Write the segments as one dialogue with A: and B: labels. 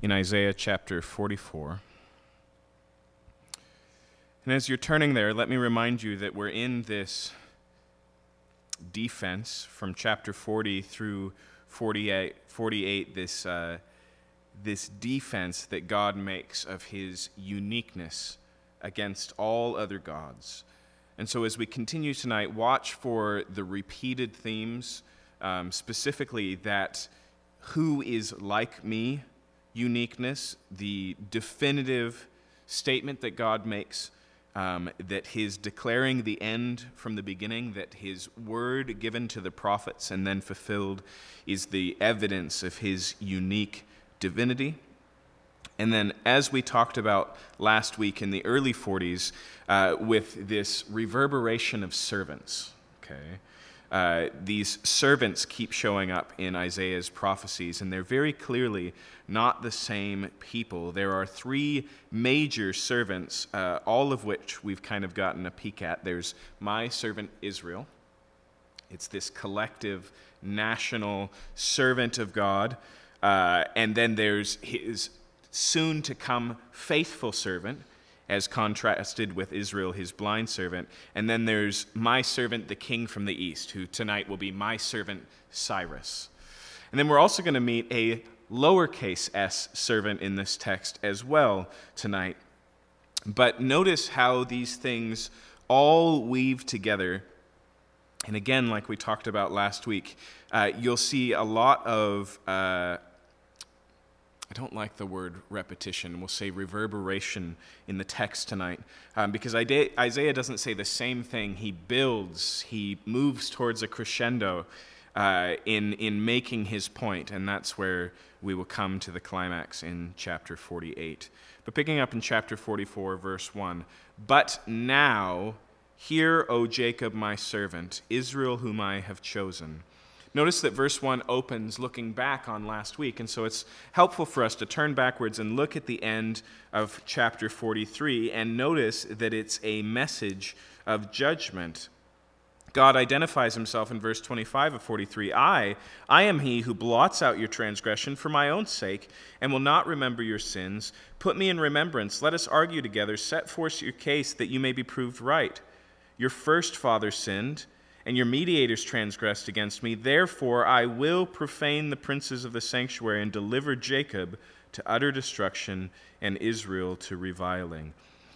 A: in Isaiah chapter 44. And as you're turning there, let me remind you that we're in this defense from chapter 40 through 48, 48 this, uh, this defense that God makes of his uniqueness against all other gods. And so, as we continue tonight, watch for the repeated themes, um, specifically that who is like me uniqueness, the definitive statement that God makes, um, that his declaring the end from the beginning, that his word given to the prophets and then fulfilled is the evidence of his unique divinity. And then, as we talked about last week in the early 40s, uh, with this reverberation of servants, okay? Uh, these servants keep showing up in Isaiah's prophecies, and they're very clearly not the same people. There are three major servants, uh, all of which we've kind of gotten a peek at. There's my servant Israel, it's this collective national servant of God. Uh, and then there's his soon to come faithful servant, as contrasted with Israel, his blind servant. And then there's my servant, the king from the east, who tonight will be my servant, Cyrus. And then we're also going to meet a lowercase s servant in this text as well tonight. But notice how these things all weave together. And again, like we talked about last week, uh, you'll see a lot of uh, don't like the word repetition. We'll say reverberation in the text tonight um, because Isaiah doesn't say the same thing. He builds, he moves towards a crescendo uh, in, in making his point, and that's where we will come to the climax in chapter 48. But picking up in chapter 44, verse 1 But now, hear, O Jacob, my servant, Israel, whom I have chosen. Notice that verse 1 opens looking back on last week, and so it's helpful for us to turn backwards and look at the end of chapter 43 and notice that it's a message of judgment. God identifies himself in verse 25 of 43 I, I am he who blots out your transgression for my own sake and will not remember your sins. Put me in remembrance. Let us argue together. Set forth your case that you may be proved right. Your first father sinned and your mediators transgressed against me. Therefore, I will profane the princes of the sanctuary and deliver Jacob to utter destruction and Israel to reviling.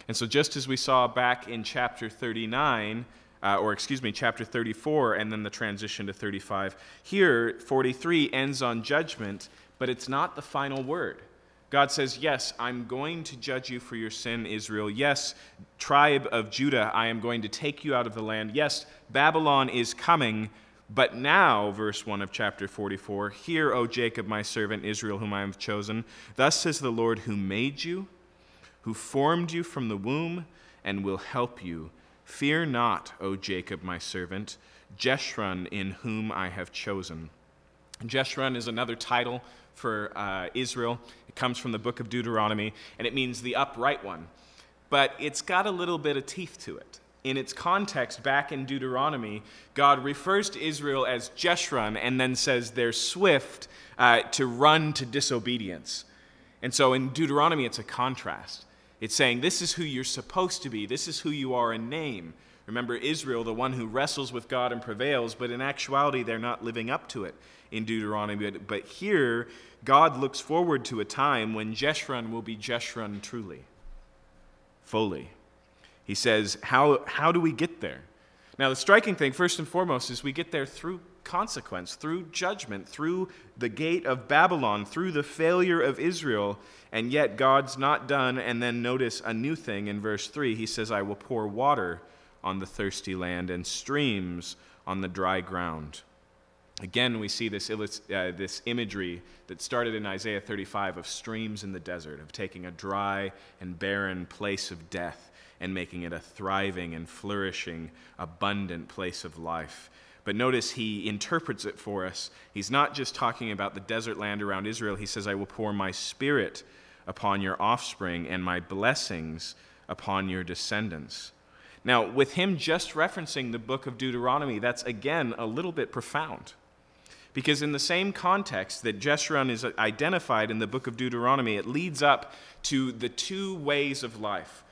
A: And so, just as we saw back in chapter 39, uh, or excuse me, chapter 34, and then the transition to 35, here, 43 ends on judgment, but it's not the final word. God says, Yes, I'm going to judge you for your sin, Israel. Yes, tribe of Judah, I am going to take you out of the land. Yes, Babylon is coming. But now, verse 1 of chapter 44, Hear, O Jacob, my servant, Israel, whom I have chosen. Thus says the Lord, who made you, who formed you from the womb, and will help you. Fear not, O Jacob, my servant, Jeshurun, in whom I have chosen. Jeshurun is another title for uh, Israel. It comes from the book of Deuteronomy, and it means the upright one. But it's got a little bit of teeth to it. In its context, back in Deuteronomy, God refers to Israel as Jeshurun and then says they're swift uh, to run to disobedience. And so in Deuteronomy, it's a contrast. It's saying, This is who you're supposed to be, this is who you are in name. Remember, Israel, the one who wrestles with God and prevails, but in actuality, they're not living up to it in Deuteronomy. But, but here, God looks forward to a time when Jeshurun will be Jeshurun truly, fully. He says, how, how do we get there? Now, the striking thing, first and foremost, is we get there through consequence, through judgment, through the gate of Babylon, through the failure of Israel, and yet God's not done. And then notice a new thing in verse 3. He says, I will pour water on the thirsty land and streams on the dry ground. Again, we see this, uh, this imagery that started in Isaiah 35 of streams in the desert, of taking a dry and barren place of death and making it a thriving and flourishing, abundant place of life. But notice he interprets it for us. He's not just talking about the desert land around Israel. He says, I will pour my spirit upon your offspring and my blessings upon your descendants. Now, with him just referencing the book of Deuteronomy, that's again a little bit profound Because in the same context that Jeshurun is identified in the book of Deuteronomy, it leads up to the two ways of life.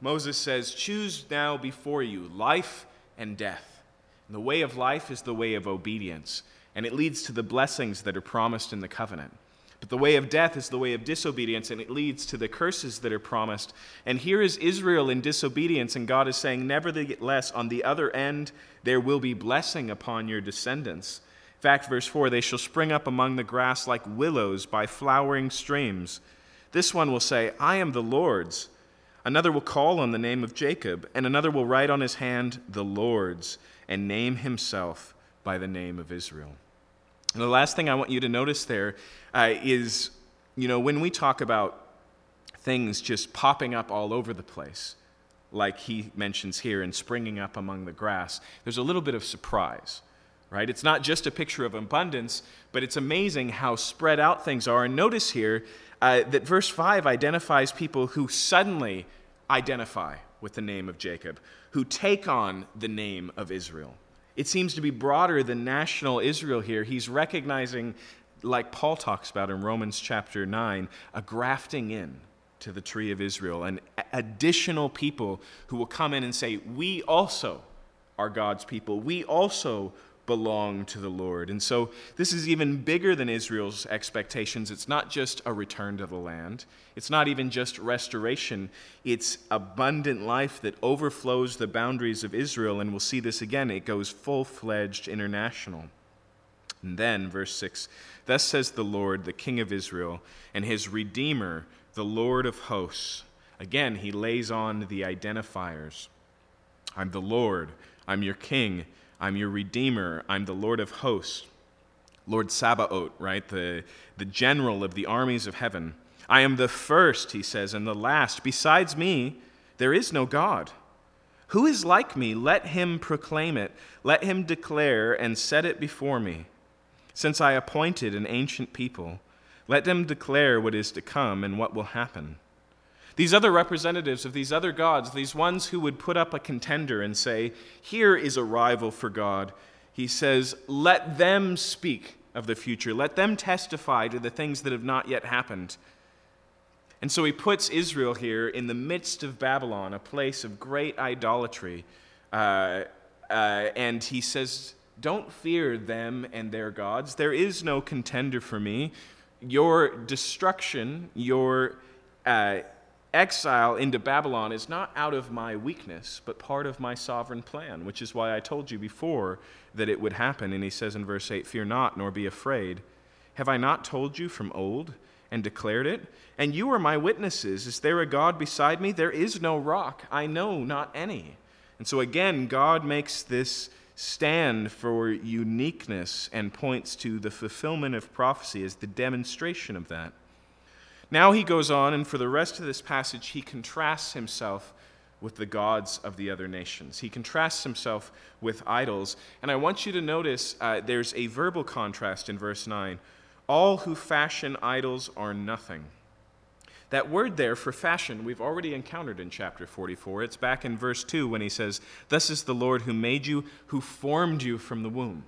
A: Moses says, Choose now before you life and death. And the way of life is the way of obedience, and it leads to the blessings that are promised in the covenant. But the way of death is the way of disobedience, and it leads to the curses that are promised. And here is Israel in disobedience, and God is saying, Nevertheless, on the other end, there will be blessing upon your descendants. Fact, verse 4 they shall spring up among the grass like willows by flowering streams. This one will say, I am the Lord's. Another will call on the name of Jacob, and another will write on his hand, the Lord's, and name himself by the name of Israel. And the last thing I want you to notice there uh, is, you know, when we talk about things just popping up all over the place, like he mentions here and springing up among the grass, there's a little bit of surprise, right? It's not just a picture of abundance, but it's amazing how spread out things are. And notice here uh, that verse 5 identifies people who suddenly identify with the name of Jacob, who take on the name of Israel. It seems to be broader than national Israel here. He's recognizing, like Paul talks about in Romans chapter 9, a grafting in to the tree of Israel, and additional people who will come in and say, We also are God's people. We also belong to the Lord. And so this is even bigger than Israel's expectations. It's not just a return to the land, it's not even just restoration. It's abundant life that overflows the boundaries of Israel. And we'll see this again. It goes full fledged international. And then, verse 6 Thus says the Lord, the King of Israel, and his Redeemer, the Lord of hosts. Again, he lays on the identifiers I'm the Lord, I'm your King. I'm your Redeemer. I'm the Lord of hosts. Lord Sabaoth, right? The, the general of the armies of heaven. I am the first, he says, and the last. Besides me, there is no God. Who is like me? Let him proclaim it. Let him declare and set it before me. Since I appointed an ancient people, let them declare what is to come and what will happen. These other representatives of these other gods, these ones who would put up a contender and say, Here is a rival for God, he says, Let them speak of the future. Let them testify to the things that have not yet happened. And so he puts Israel here in the midst of Babylon, a place of great idolatry. Uh, uh, and he says, Don't fear them and their gods. There is no contender for me. Your destruction, your. Uh, exile into Babylon is not out of my weakness, but part of my sovereign plan, which is why I told you before that it would happen. And he says in verse 8, Fear not, nor be afraid. Have I not told you from old and declared it? And you are my witnesses. Is there a God beside me? There is no rock. I know not any. And so again, God makes this stand for uniqueness and points to the fulfillment of prophecy as the demonstration of that. Now he goes on, and for the rest of this passage, he contrasts himself with the gods of the other nations. He contrasts himself with idols. And I want you to notice uh, there's a verbal contrast in verse 9. All who fashion idols are nothing. That word there for fashion, we've already encountered in chapter 44. It's back in verse 2 when he says, Thus is the Lord who made you, who formed you from the womb.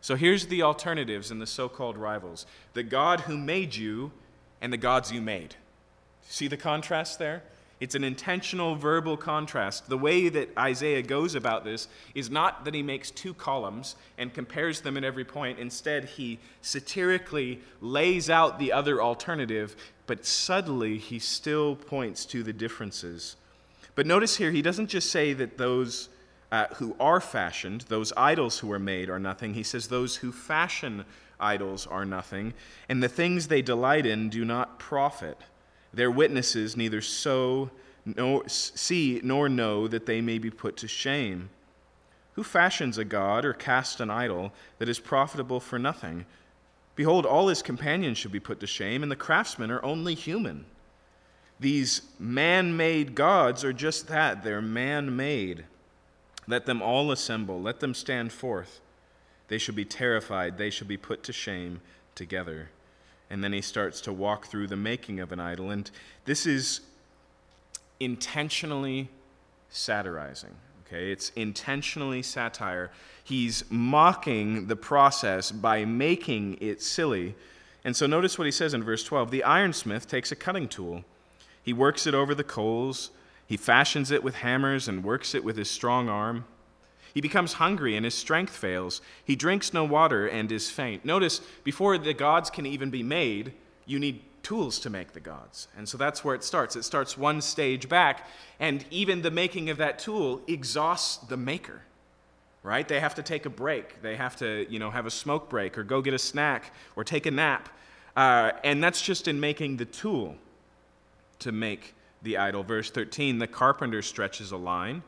A: So here's the alternatives and the so called rivals. The God who made you and the gods you made. See the contrast there? It's an intentional verbal contrast. The way that Isaiah goes about this is not that he makes two columns and compares them at every point. Instead, he satirically lays out the other alternative, but subtly he still points to the differences. But notice here, he doesn't just say that those uh, who are fashioned, those idols who are made, are nothing. He says those who fashion idols are nothing, and the things they delight in do not profit. Their witnesses neither sow, nor, see nor know that they may be put to shame. Who fashions a god or casts an idol that is profitable for nothing? Behold, all his companions should be put to shame, and the craftsmen are only human. These man made gods are just that, they're man made. Let them all assemble, let them stand forth. They shall be terrified. They shall be put to shame together. And then he starts to walk through the making of an idol. And this is intentionally satirizing Okay, it's intentionally satire. He's mocking the process by making it silly. And so notice what he says in verse 12 The ironsmith takes a cutting tool, he works it over the coals, he fashions it with hammers and works it with his strong arm. He becomes hungry and his strength fails. He drinks no water and is faint. Notice, before the gods can even be made, you need tools to make the gods. And so that's where it starts. It starts one stage back, and even the making of that tool exhausts the maker. Right? They have to take a break. They have to, you know, have a smoke break or go get a snack or take a nap. Uh, and that's just in making the tool to make the idol. Verse 13 the carpenter stretches a line,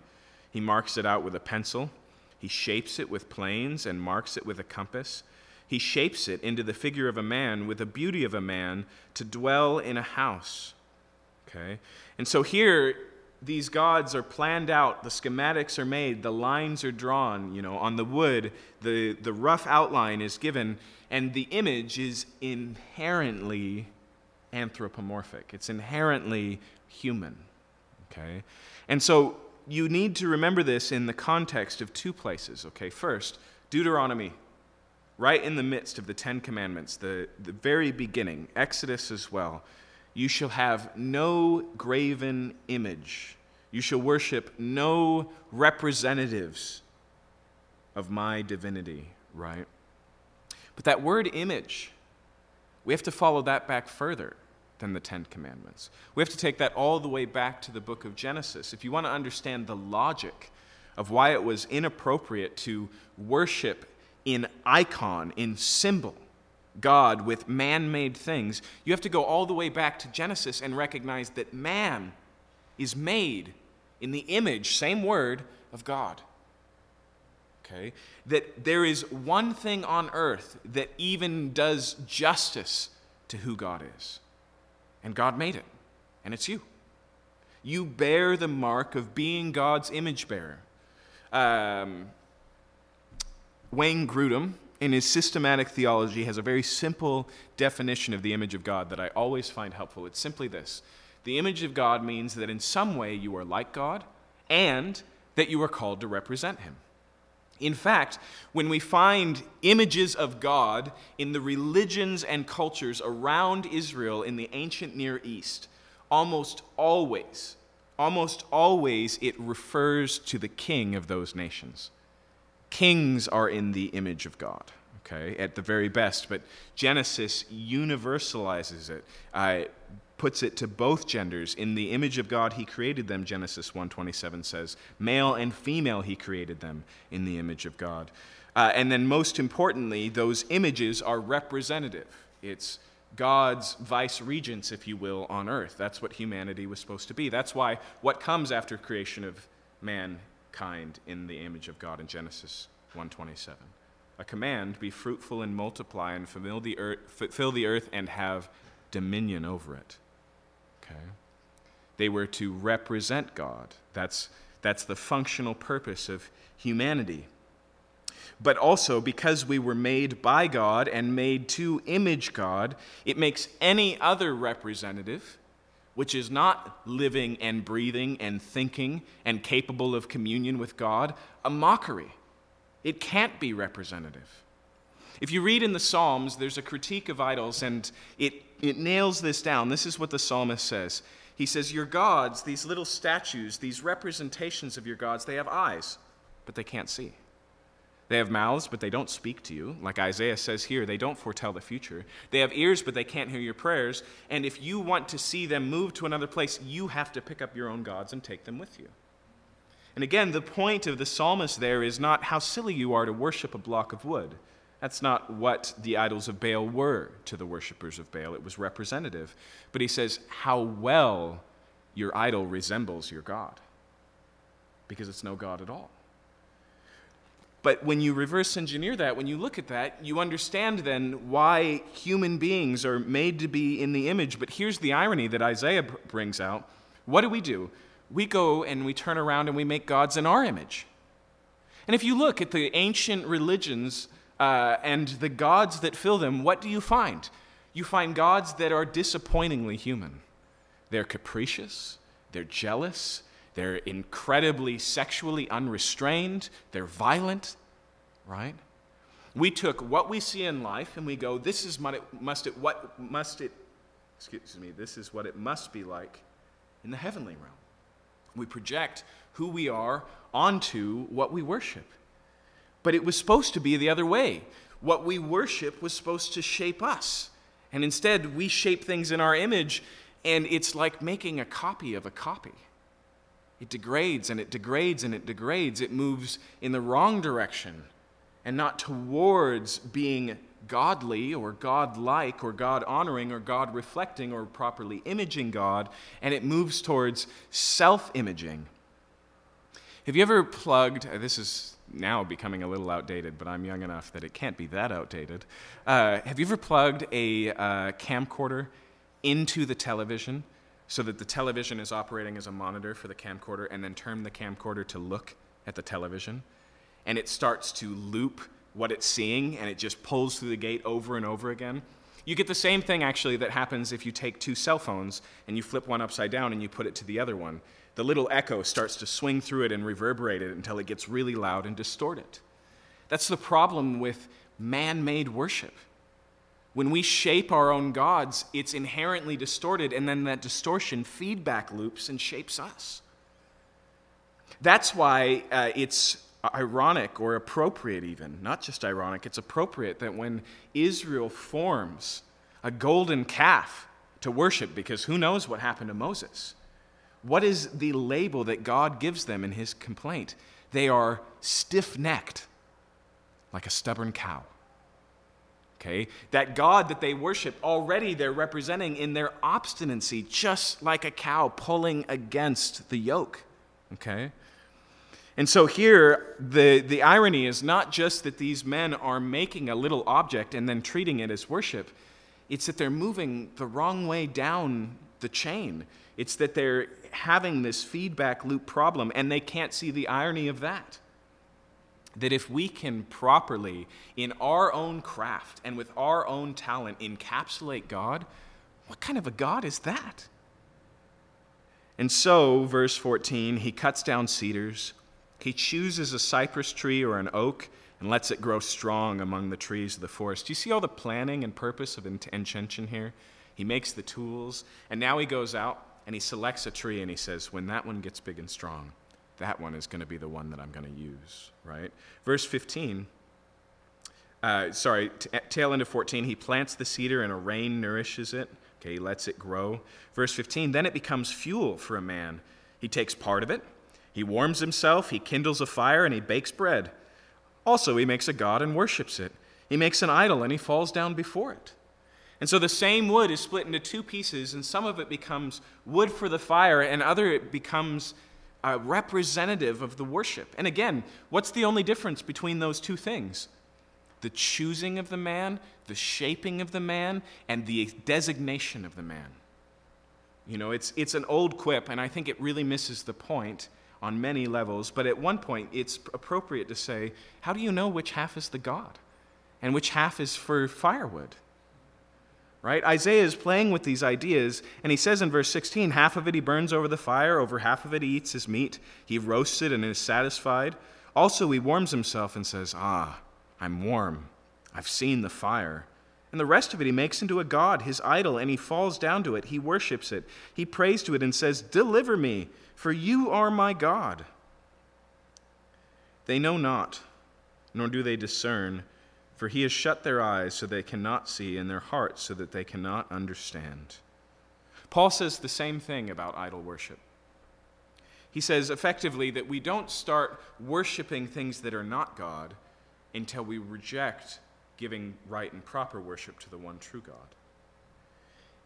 A: he marks it out with a pencil, he shapes it with planes and marks it with a compass. He shapes it into the figure of a man with the beauty of a man to dwell in a house. Okay? And so here, these gods are planned out, the schematics are made, the lines are drawn, you know, on the wood, the, the rough outline is given, and the image is inherently anthropomorphic. It's inherently human. Okay? And so you need to remember this in the context of two places. Okay? First, Deuteronomy right in the midst of the Ten Commandments, the, the very beginning, Exodus as well. You shall have no graven image. You shall worship no representatives of my divinity, right? But that word image, we have to follow that back further than the Ten Commandments. We have to take that all the way back to the book of Genesis. If you want to understand the logic of why it was inappropriate to worship in icon, in symbol, God with man made things, you have to go all the way back to Genesis and recognize that man is made in the image, same word, of God. Okay? That there is one thing on earth that even does justice to who God is. And God made it, and it's you. You bear the mark of being God's image bearer. Um, Wayne Grudem, in his systematic theology, has a very simple definition of the image of God that I always find helpful. It's simply this The image of God means that in some way you are like God and that you are called to represent Him. In fact, when we find images of God in the religions and cultures around Israel in the ancient Near East, almost always, almost always it refers to the king of those nations. Kings are in the image of God, okay, at the very best, but Genesis universalizes it. Uh, puts it to both genders. In the image of god he created them genesis 1.27 says. Male and female he created them in the image of god. Uh, and then most importantly those images are representative. It's god's vice regents if you will on earth. That's what humanity was supposed to be. That's why what comes after creation of man kind in the image of God in Genesis 1:27. A command, be fruitful and multiply and fill the earth, fill the earth and have dominion over it. Okay? They were to represent God. That's, that's the functional purpose of humanity. But also, because we were made by God and made to image God, it makes any other representative which is not living and breathing and thinking and capable of communion with God, a mockery. It can't be representative. If you read in the Psalms, there's a critique of idols, and it, it nails this down. This is what the psalmist says. He says, Your gods, these little statues, these representations of your gods, they have eyes, but they can't see. They have mouths, but they don't speak to you. Like Isaiah says here, they don't foretell the future. They have ears, but they can't hear your prayers. And if you want to see them move to another place, you have to pick up your own gods and take them with you. And again, the point of the psalmist there is not how silly you are to worship a block of wood. That's not what the idols of Baal were to the worshippers of Baal. It was representative. But he says, how well your idol resembles your God. Because it's no God at all. But when you reverse engineer that, when you look at that, you understand then why human beings are made to be in the image. But here's the irony that Isaiah brings out. What do we do? We go and we turn around and we make gods in our image. And if you look at the ancient religions uh, and the gods that fill them, what do you find? You find gods that are disappointingly human. They're capricious, they're jealous, they're incredibly sexually unrestrained, they're violent, right? We took what we see in life and we go, this is it must it what must it excuse me, this is what it must be like in the heavenly realm. We project who we are onto what we worship. But it was supposed to be the other way. What we worship was supposed to shape us. And instead, we shape things in our image, and it's like making a copy of a copy. It degrades and it degrades and it degrades. It moves in the wrong direction and not towards being godly or God-like or God honoring or God reflecting or properly imaging God, and it moves towards self imaging. Have you ever plugged, uh, this is now becoming a little outdated, but I'm young enough that it can't be that outdated. Uh, have you ever plugged a uh, camcorder into the television so that the television is operating as a monitor for the camcorder and then turn the camcorder to look at the television? And it starts to loop what it's seeing and it just pulls through the gate over and over again. You get the same thing actually that happens if you take two cell phones and you flip one upside down and you put it to the other one. The little echo starts to swing through it and reverberate it until it gets really loud and distorted. That's the problem with man made worship. When we shape our own gods, it's inherently distorted, and then that distortion feedback loops and shapes us. That's why uh, it's ironic or appropriate, even. Not just ironic, it's appropriate that when Israel forms a golden calf to worship, because who knows what happened to Moses? What is the label that God gives them in his complaint? They are stiff necked, like a stubborn cow. Okay? That God that they worship, already they're representing in their obstinacy, just like a cow pulling against the yoke. Okay? And so here, the, the irony is not just that these men are making a little object and then treating it as worship, it's that they're moving the wrong way down the chain. It's that they're having this feedback loop problem and they can't see the irony of that. That if we can properly, in our own craft and with our own talent, encapsulate God, what kind of a God is that? And so, verse 14, he cuts down cedars he chooses a cypress tree or an oak and lets it grow strong among the trees of the forest. Do you see all the planning and purpose of intention here? He makes the tools, and now he goes out and he selects a tree and he says, When that one gets big and strong, that one is going to be the one that I'm going to use, right? Verse 15, uh, sorry, t- tail end of 14, he plants the cedar and a rain nourishes it. Okay, he lets it grow. Verse 15, then it becomes fuel for a man. He takes part of it he warms himself, he kindles a fire, and he bakes bread. Also, he makes a god and worships it. He makes an idol, and he falls down before it. And so the same wood is split into two pieces, and some of it becomes wood for the fire, and other it becomes a representative of the worship. And again, what's the only difference between those two things? The choosing of the man, the shaping of the man, and the designation of the man. You know, it's, it's an old quip, and I think it really misses the point on many levels, but at one point it's appropriate to say, how do you know which half is the God and which half is for firewood? Right? Isaiah is playing with these ideas, and he says in verse 16, half of it he burns over the fire, over half of it he eats his meat, he roasts it and is satisfied. Also, he warms himself and says, Ah, I'm warm. I've seen the fire. And the rest of it he makes into a god, his idol, and he falls down to it. He worships it. He prays to it and says, Deliver me for you are my God. They know not, nor do they discern, for he has shut their eyes so they cannot see, and their hearts so that they cannot understand. Paul says the same thing about idol worship. He says effectively that we don't start worshiping things that are not God until we reject giving right and proper worship to the one true God.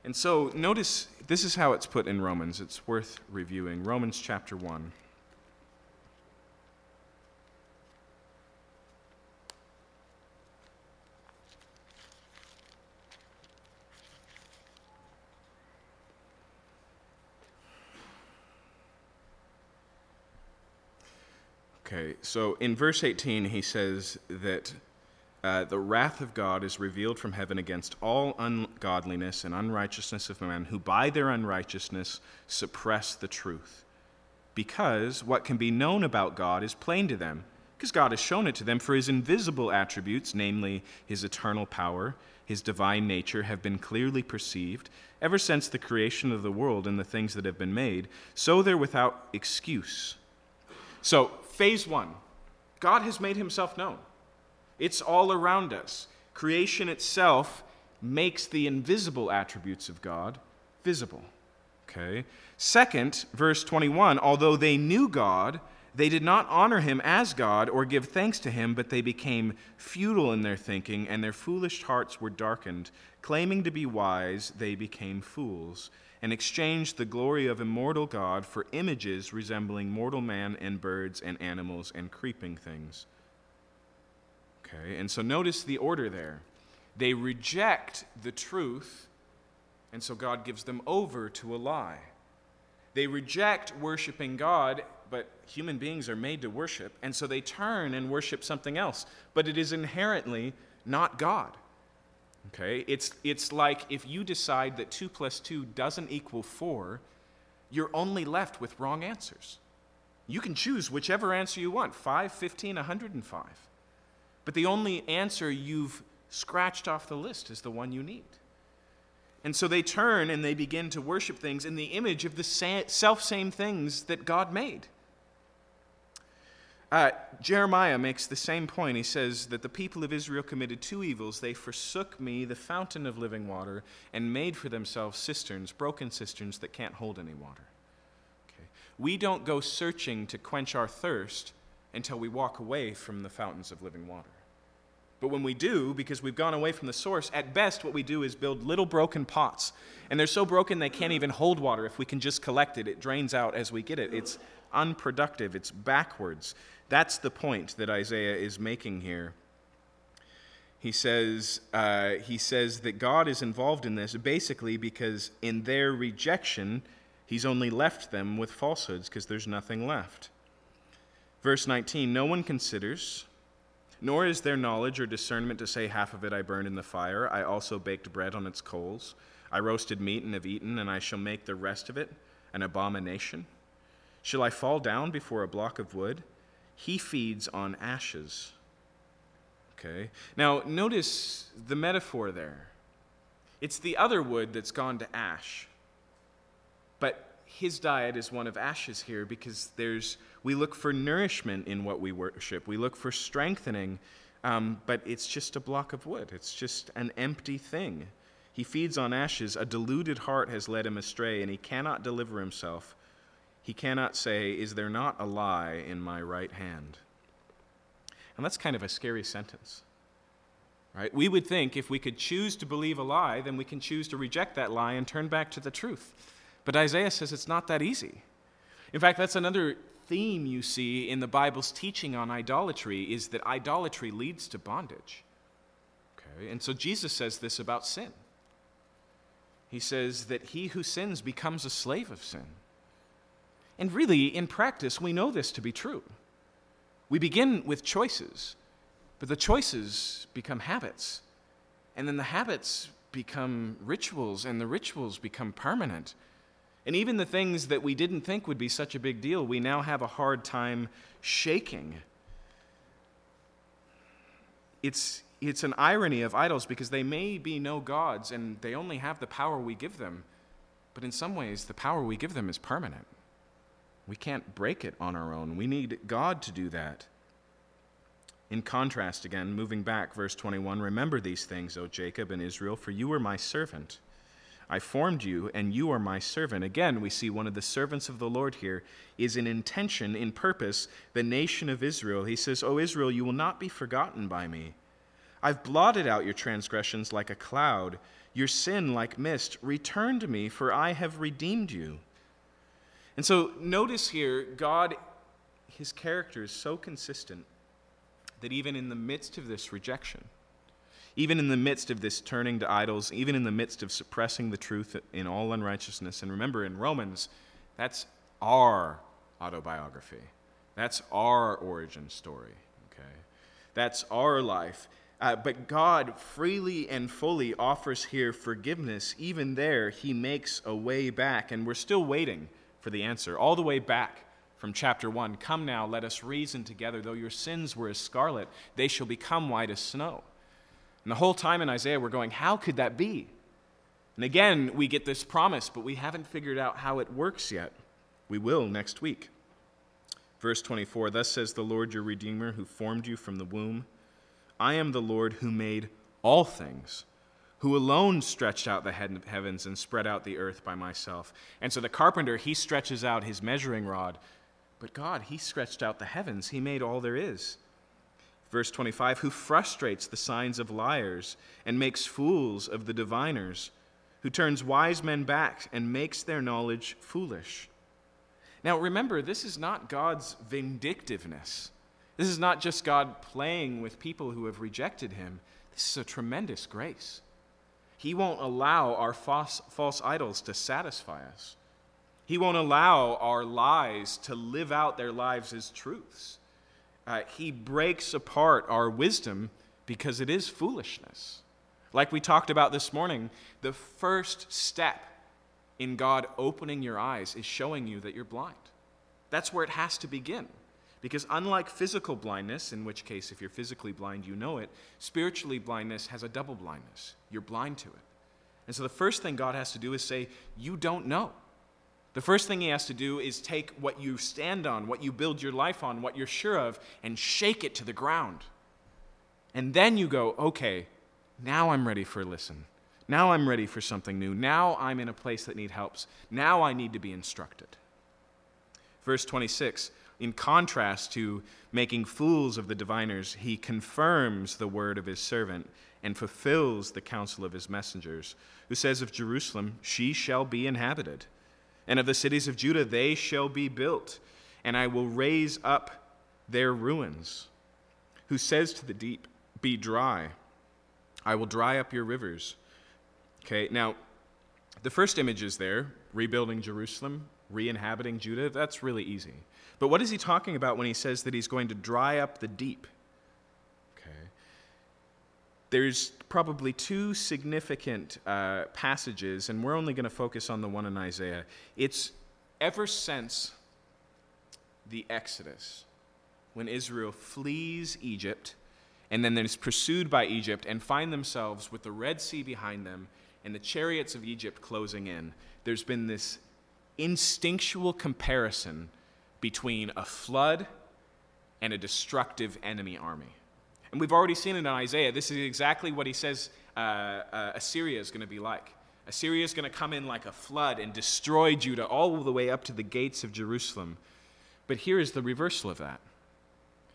A: And so notice this is how it's put in Romans. It's worth reviewing. Romans chapter 1. Okay, so in verse 18, he says that uh, the wrath of God is revealed from heaven against all ungodliness and unrighteousness of men who by their unrighteousness suppress the truth. because what can be known about God is plain to them, because God has shown it to them, for his invisible attributes, namely his eternal power, his divine nature, have been clearly perceived ever since the creation of the world and the things that have been made, so they're without excuse. So, phase one God has made himself known. It's all around us. Creation itself makes the invisible attributes of God visible. Okay? Second, verse 21 although they knew God, they did not honor him as God or give thanks to him, but they became futile in their thinking, and their foolish hearts were darkened. Claiming to be wise, they became fools, and exchanged the glory of immortal God for images resembling mortal man and birds and animals and creeping things. Okay, and so notice the order there. They reject the truth, and so God gives them over to a lie. They reject worshiping God, but human beings are made to worship, and so they turn and worship something else. But it is inherently not God. Okay? It's, it's like if you decide that 2 plus 2 doesn't equal 4, you're only left with wrong answers. You can choose whichever answer you want 5, 15, 105. But the only answer you've scratched off the list is the one you need. And so they turn and they begin to worship things in the image of the self same things that God made. Uh, Jeremiah makes the same point. He says that the people of Israel committed two evils. They forsook me, the fountain of living water, and made for themselves cisterns, broken cisterns that can't hold any water. Okay. We don't go searching to quench our thirst until we walk away from the fountains of living water. But when we do, because we've gone away from the source, at best what we do is build little broken pots. And they're so broken they can't even hold water. If we can just collect it, it drains out as we get it. It's unproductive, it's backwards. That's the point that Isaiah is making here. He says, uh, he says that God is involved in this basically because in their rejection, he's only left them with falsehoods because there's nothing left. Verse 19 No one considers nor is there knowledge or discernment to say, Half of it I burned in the fire. I also baked bread on its coals. I roasted meat and have eaten, and I shall make the rest of it an abomination. Shall I fall down before a block of wood? He feeds on ashes. Okay. Now, notice the metaphor there. It's the other wood that's gone to ash. But his diet is one of ashes here because there's we look for nourishment in what we worship. We look for strengthening, um, but it's just a block of wood. It's just an empty thing. He feeds on ashes. A deluded heart has led him astray, and he cannot deliver himself. He cannot say, Is there not a lie in my right hand? And that's kind of a scary sentence. Right? We would think if we could choose to believe a lie, then we can choose to reject that lie and turn back to the truth. But Isaiah says it's not that easy. In fact, that's another theme you see in the Bible's teaching on idolatry is that idolatry leads to bondage. Okay? And so Jesus says this about sin. He says that he who sins becomes a slave of sin. And really, in practice, we know this to be true. We begin with choices, but the choices become habits. And then the habits become rituals, and the rituals become permanent. And even the things that we didn't think would be such a big deal, we now have a hard time shaking. It's, it's an irony of idols because they may be no gods and they only have the power we give them. But in some ways, the power we give them is permanent. We can't break it on our own. We need God to do that. In contrast, again, moving back, verse 21 Remember these things, O Jacob and Israel, for you are my servant. I formed you, and you are my servant. Again, we see one of the servants of the Lord here is in intention, in purpose, the nation of Israel. He says, O Israel, you will not be forgotten by me. I've blotted out your transgressions like a cloud, your sin like mist. Return to me, for I have redeemed you. And so notice here, God, his character is so consistent that even in the midst of this rejection, even in the midst of this turning to idols, even in the midst of suppressing the truth in all unrighteousness. And remember, in Romans, that's our autobiography, that's our origin story, okay? That's our life. Uh, but God freely and fully offers here forgiveness. Even there, He makes a way back, and we're still waiting for the answer, all the way back from chapter 1 Come now, let us reason together. Though your sins were as scarlet, they shall become white as snow. And the whole time in Isaiah, we're going, How could that be? And again, we get this promise, but we haven't figured out how it works yet. We will next week. Verse 24 Thus says the Lord your Redeemer, who formed you from the womb I am the Lord who made all things, who alone stretched out the heavens and spread out the earth by myself. And so the carpenter, he stretches out his measuring rod, but God, he stretched out the heavens. He made all there is. Verse 25 Who frustrates the signs of liars and makes fools of the diviners, who turns wise men back and makes their knowledge foolish. Now remember, this is not God's vindictiveness. This is not just God playing with people who have rejected him. This is a tremendous grace. He won't allow our false, false idols to satisfy us. He won't allow our lies to live out their lives as truths. Uh, he breaks apart our wisdom because it is foolishness. Like we talked about this morning, the first step in God opening your eyes is showing you that you're blind. That's where it has to begin. Because unlike physical blindness, in which case, if you're physically blind, you know it, spiritually blindness has a double blindness. You're blind to it. And so the first thing God has to do is say, You don't know. The first thing He has to do is take what you stand on, what you build your life on, what you're sure of, and shake it to the ground. And then you go, Okay, now I'm ready for a listen. Now I'm ready for something new. Now I'm in a place that need helps. Now I need to be instructed. Verse 26 in contrast to making fools of the diviners, he confirms the word of his servant and fulfills the counsel of his messengers, who says of Jerusalem, She shall be inhabited, and of the cities of Judah, they shall be built, and I will raise up their ruins. Who says to the deep, Be dry, I will dry up your rivers. Okay, now, the first image is there rebuilding Jerusalem, re inhabiting Judah. That's really easy. But what is he talking about when he says that he's going to dry up the deep? Okay. There's probably two significant uh, passages, and we're only going to focus on the one in Isaiah. It's ever since the Exodus, when Israel flees Egypt and then is pursued by Egypt and find themselves with the Red Sea behind them and the chariots of Egypt closing in. There's been this instinctual comparison between a flood and a destructive enemy army. And we've already seen it in Isaiah. This is exactly what he says uh, uh, Assyria is going to be like. Assyria is going to come in like a flood and destroy Judah all the way up to the gates of Jerusalem. But here is the reversal of that.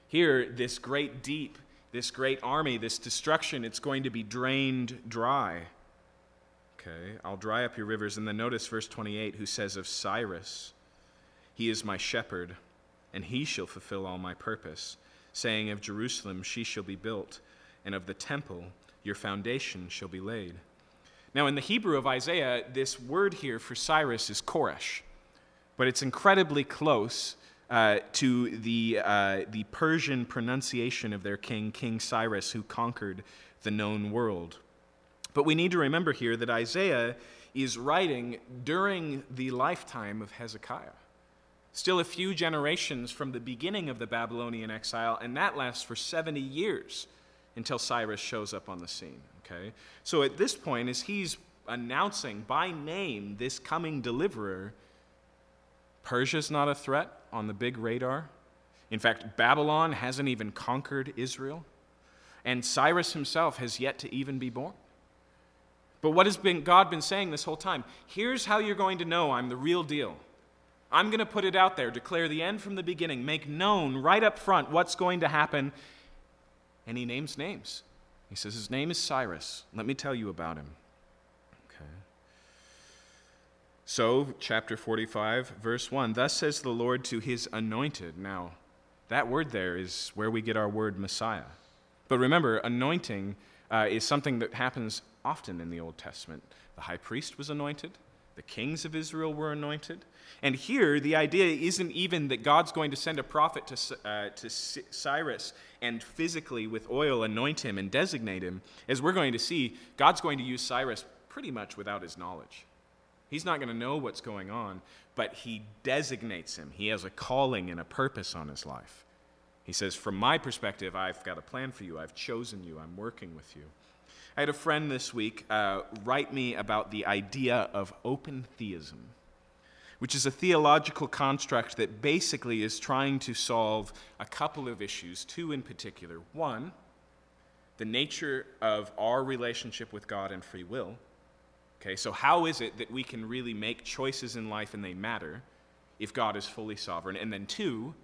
A: Here, this great deep, this great army, this destruction, it's going to be drained dry. Okay, I'll dry up your rivers. And then notice verse 28 who says of Cyrus, he is my shepherd, and he shall fulfill all my purpose, saying, Of Jerusalem she shall be built, and of the temple your foundation shall be laid. Now, in the Hebrew of Isaiah, this word here for Cyrus is Koresh, but it's incredibly close uh, to the, uh, the Persian pronunciation of their king, King Cyrus, who conquered the known world. But we need to remember here that Isaiah is writing during the lifetime of Hezekiah still a few generations from the beginning of the Babylonian exile, and that lasts for 70 years until Cyrus shows up on the scene. Okay? So at this point, as he's announcing by name this coming deliverer, Persia's not a threat on the big radar. In fact, Babylon hasn't even conquered Israel, and Cyrus himself has yet to even be born. But what has been, God been saying this whole time? Here's how you're going to know I'm the real deal. I'm going to put it out there, declare the end from the beginning, make known right up front what's going to happen. And he names names. He says, His name is Cyrus. Let me tell you about him. Okay. So, chapter 45, verse 1 Thus says the Lord to his anointed. Now, that word there is where we get our word Messiah. But remember, anointing uh, is something that happens often in the Old Testament. The high priest was anointed, the kings of Israel were anointed. And here, the idea isn't even that God's going to send a prophet to, uh, to Cyrus and physically with oil anoint him and designate him. As we're going to see, God's going to use Cyrus pretty much without his knowledge. He's not going to know what's going on, but he designates him. He has a calling and a purpose on his life. He says, From my perspective, I've got a plan for you. I've chosen you. I'm working with you. I had a friend this week uh, write me about the idea of open theism, which is a theological construct that basically is trying to solve a couple of issues, two in particular. One, the nature of our relationship with God and free will. Okay, so how is it that we can really make choices in life and they matter if God is fully sovereign? And then two,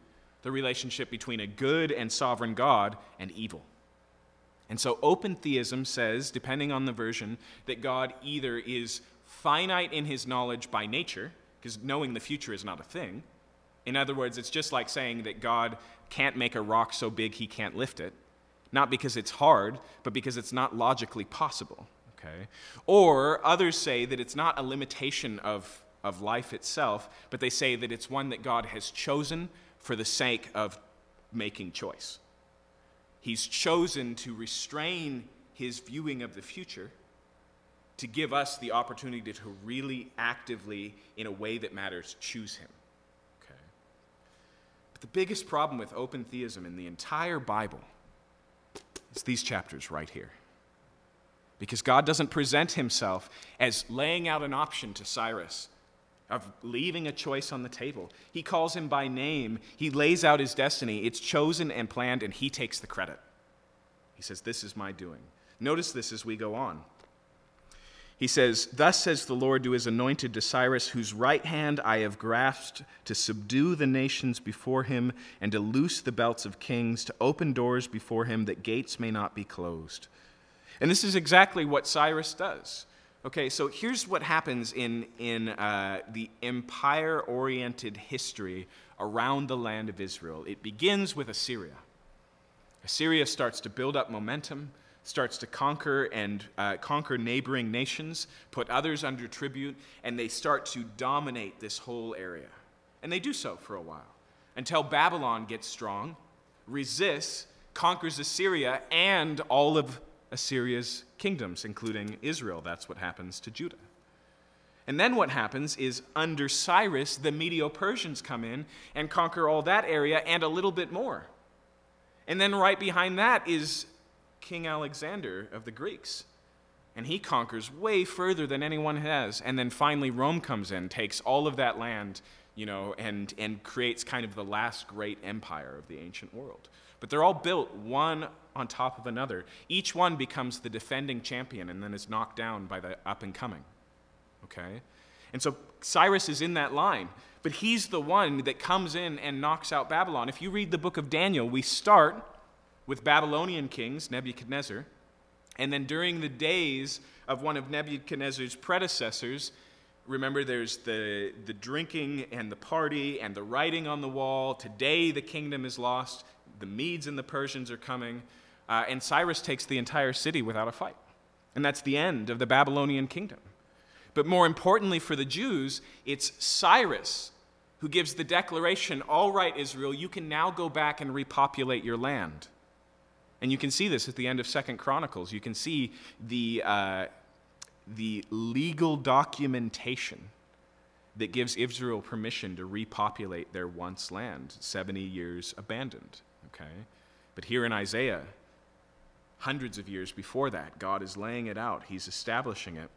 A: the relationship between a good and sovereign God and evil. And so open theism says, depending on the version, that God either is finite in his knowledge by nature, because knowing the future is not a thing. In other words, it's just like saying that God can't make a rock so big he can't lift it, not because it's hard, but because it's not logically possible. Okay? Or others say that it's not a limitation of, of life itself, but they say that it's one that God has chosen for the sake of making choice. He's chosen to restrain his viewing of the future to give us the opportunity to really actively, in a way that matters, choose him. Okay? But the biggest problem with open theism in the entire Bible is these chapters right here. Because God doesn't present himself as laying out an option to Cyrus of leaving a choice on the table. He calls him by name, he lays out his destiny. It's chosen and planned, and he takes the credit. He says, This is my doing. Notice this as we go on. He says, Thus says the Lord to his anointed to Cyrus, whose right hand I have grasped to subdue the nations before him and to loose the belts of kings, to open doors before him that gates may not be closed. And this is exactly what Cyrus does. Okay, so here's what happens in, in uh, the empire oriented history around the land of Israel it begins with Assyria. Assyria starts to build up momentum, starts to conquer and uh, conquer neighboring nations, put others under tribute, and they start to dominate this whole area. And they do so for a while until Babylon gets strong, resists, conquers Assyria and all of Assyria's kingdoms, including Israel. That's what happens to Judah. And then what happens is under Cyrus, the Medo Persians come in and conquer all that area and a little bit more. And then right behind that is King Alexander of the Greeks. And he conquers way further than anyone has. And then finally, Rome comes in, takes all of that land, you know, and, and creates kind of the last great empire of the ancient world. But they're all built one on top of another. Each one becomes the defending champion and then is knocked down by the up and coming. Okay? And so Cyrus is in that line, but he's the one that comes in and knocks out Babylon. If you read the book of Daniel, we start with Babylonian kings, Nebuchadnezzar, and then during the days of one of Nebuchadnezzar's predecessors, remember there's the, the drinking and the party and the writing on the wall. Today the kingdom is lost the Medes and the Persians are coming, uh, and Cyrus takes the entire city without a fight. And that's the end of the Babylonian kingdom. But more importantly for the Jews, it's Cyrus who gives the declaration All right, Israel, you can now go back and repopulate your land. And you can see this at the end of Second Chronicles. You can see the, uh, the legal documentation that gives Israel permission to repopulate their once land, 70 years abandoned okay? But here in Isaiah, hundreds of years before that, God is laying it out, He's establishing it.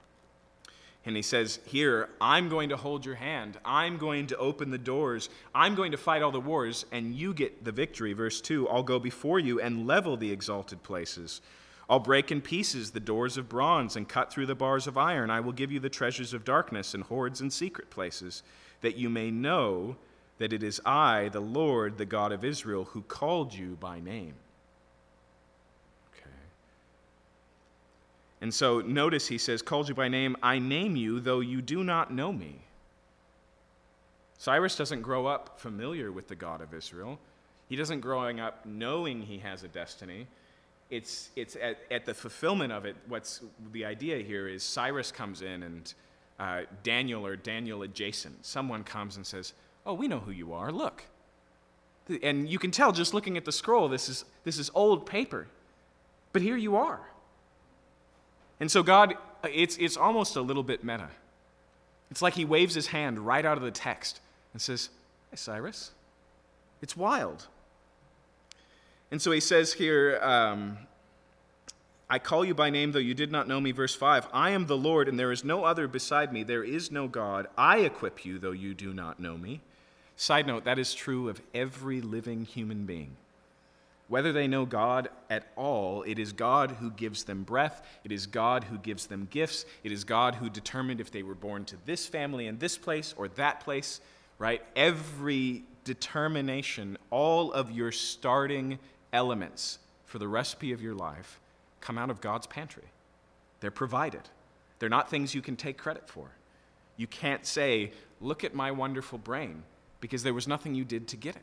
A: And he says, Here, I'm going to hold your hand. I'm going to open the doors. I'm going to fight all the wars, and you get the victory. Verse 2 I'll go before you and level the exalted places. I'll break in pieces the doors of bronze and cut through the bars of iron. I will give you the treasures of darkness and hoards and secret places, that you may know that it is I, the Lord, the God of Israel, who called you by name. Okay. And so notice he says, Called you by name, I name you, though you do not know me. Cyrus doesn't grow up familiar with the God of Israel. He doesn't growing up knowing he has a destiny. It's, it's at, at the fulfillment of it, what's the idea here is Cyrus comes in and uh, Daniel or Daniel adjacent, someone comes and says, Oh, we know who you are. Look. And you can tell just looking at the scroll, this is, this is old paper. But here you are. And so, God, it's, it's almost a little bit meta. It's like he waves his hand right out of the text and says, Hey, Cyrus. It's wild. And so he says here, um, I call you by name, though you did not know me. Verse 5 I am the Lord, and there is no other beside me. There is no God. I equip you, though you do not know me. Side note, that is true of every living human being. Whether they know God at all, it is God who gives them breath. It is God who gives them gifts. It is God who determined if they were born to this family in this place or that place, right? Every determination, all of your starting elements for the recipe of your life come out of God's pantry. They're provided, they're not things you can take credit for. You can't say, Look at my wonderful brain, because there was nothing you did to get it.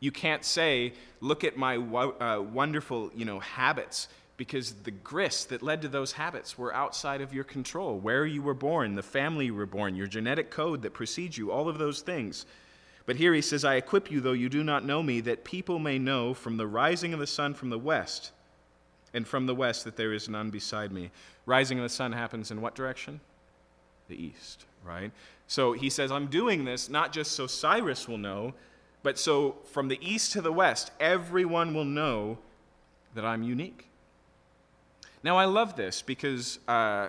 A: You can't say, Look at my uh, wonderful you know, habits, because the grist that led to those habits were outside of your control. Where you were born, the family you were born, your genetic code that precedes you, all of those things. But here he says, I equip you, though you do not know me, that people may know from the rising of the sun from the west and from the west that there is none beside me. Rising of the sun happens in what direction? The east, right? So he says, I'm doing this not just so Cyrus will know, but so from the east to the west, everyone will know that I'm unique. Now, I love this because, uh,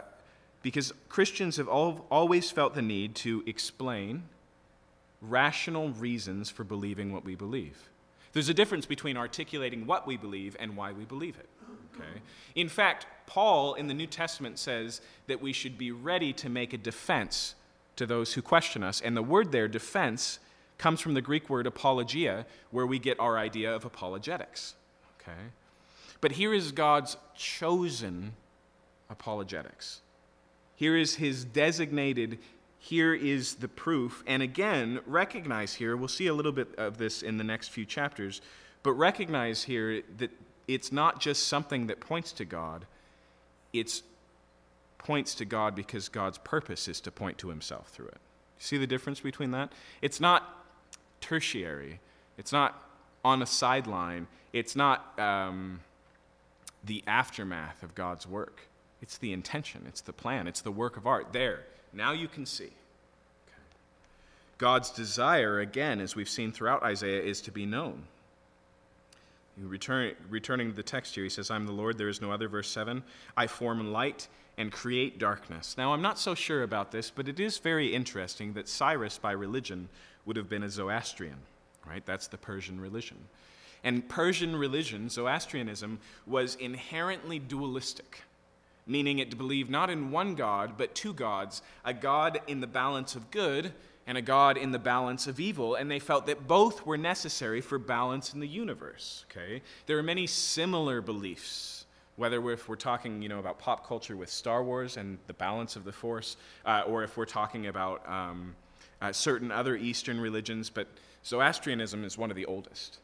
A: because Christians have all, always felt the need to explain rational reasons for believing what we believe. There's a difference between articulating what we believe and why we believe it. Okay? In fact, Paul in the New Testament says that we should be ready to make a defense to those who question us. And the word there, defense, comes from the Greek word apologia, where we get our idea of apologetics. Okay? But here is God's chosen apologetics. Here is his designated here is the proof. And again, recognize here, we'll see a little bit of this in the next few chapters, but recognize here that it's not just something that points to God, it points to God because God's purpose is to point to himself through it. See the difference between that? It's not tertiary, it's not on a sideline, it's not um, the aftermath of God's work. It's the intention, it's the plan, it's the work of art. There, now you can see. God's desire, again, as we've seen throughout Isaiah, is to be known. Return, returning to the text here, he says, I'm the Lord, there is no other. Verse 7 I form light and create darkness. Now, I'm not so sure about this, but it is very interesting that Cyrus, by religion, would have been a Zoroastrian, right? That's the Persian religion. And Persian religion, Zoroastrianism, was inherently dualistic meaning it believed not in one God, but two gods, a God in the balance of good and a God in the balance of evil, and they felt that both were necessary for balance in the universe. Okay? There are many similar beliefs, whether we're, if we're talking you know, about pop culture with Star Wars and the balance of the Force, uh, or if we're talking about um, uh, certain other Eastern religions, but Zoroastrianism is one of the oldest.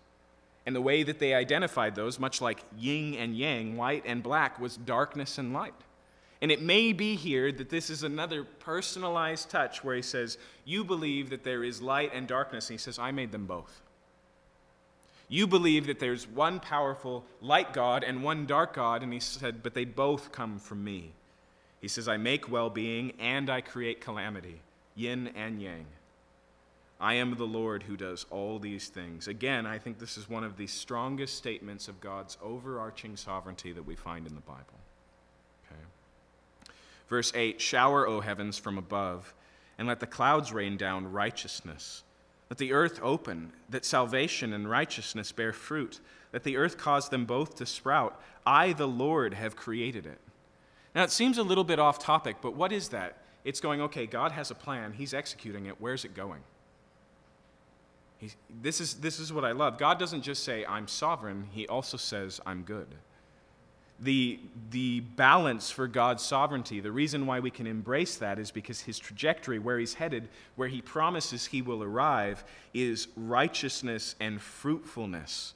A: And the way that they identified those, much like yin and yang, white and black, was darkness and light. And it may be here that this is another personalized touch where he says, You believe that there is light and darkness. And he says, I made them both. You believe that there's one powerful light God and one dark God. And he said, But they both come from me. He says, I make well being and I create calamity, yin and yang. I am the Lord who does all these things. Again, I think this is one of the strongest statements of God's overarching sovereignty that we find in the Bible. Okay. Verse 8 Shower, O heavens, from above, and let the clouds rain down righteousness. Let the earth open, that salvation and righteousness bear fruit. Let the earth cause them both to sprout. I, the Lord, have created it. Now, it seems a little bit off topic, but what is that? It's going, okay, God has a plan, He's executing it. Where's it going? this, is, this is what I love. God doesn't just say, I'm sovereign, He also says, I'm good. The, the balance for God's sovereignty, the reason why we can embrace that is because His trajectory, where He's headed, where He promises He will arrive, is righteousness and fruitfulness.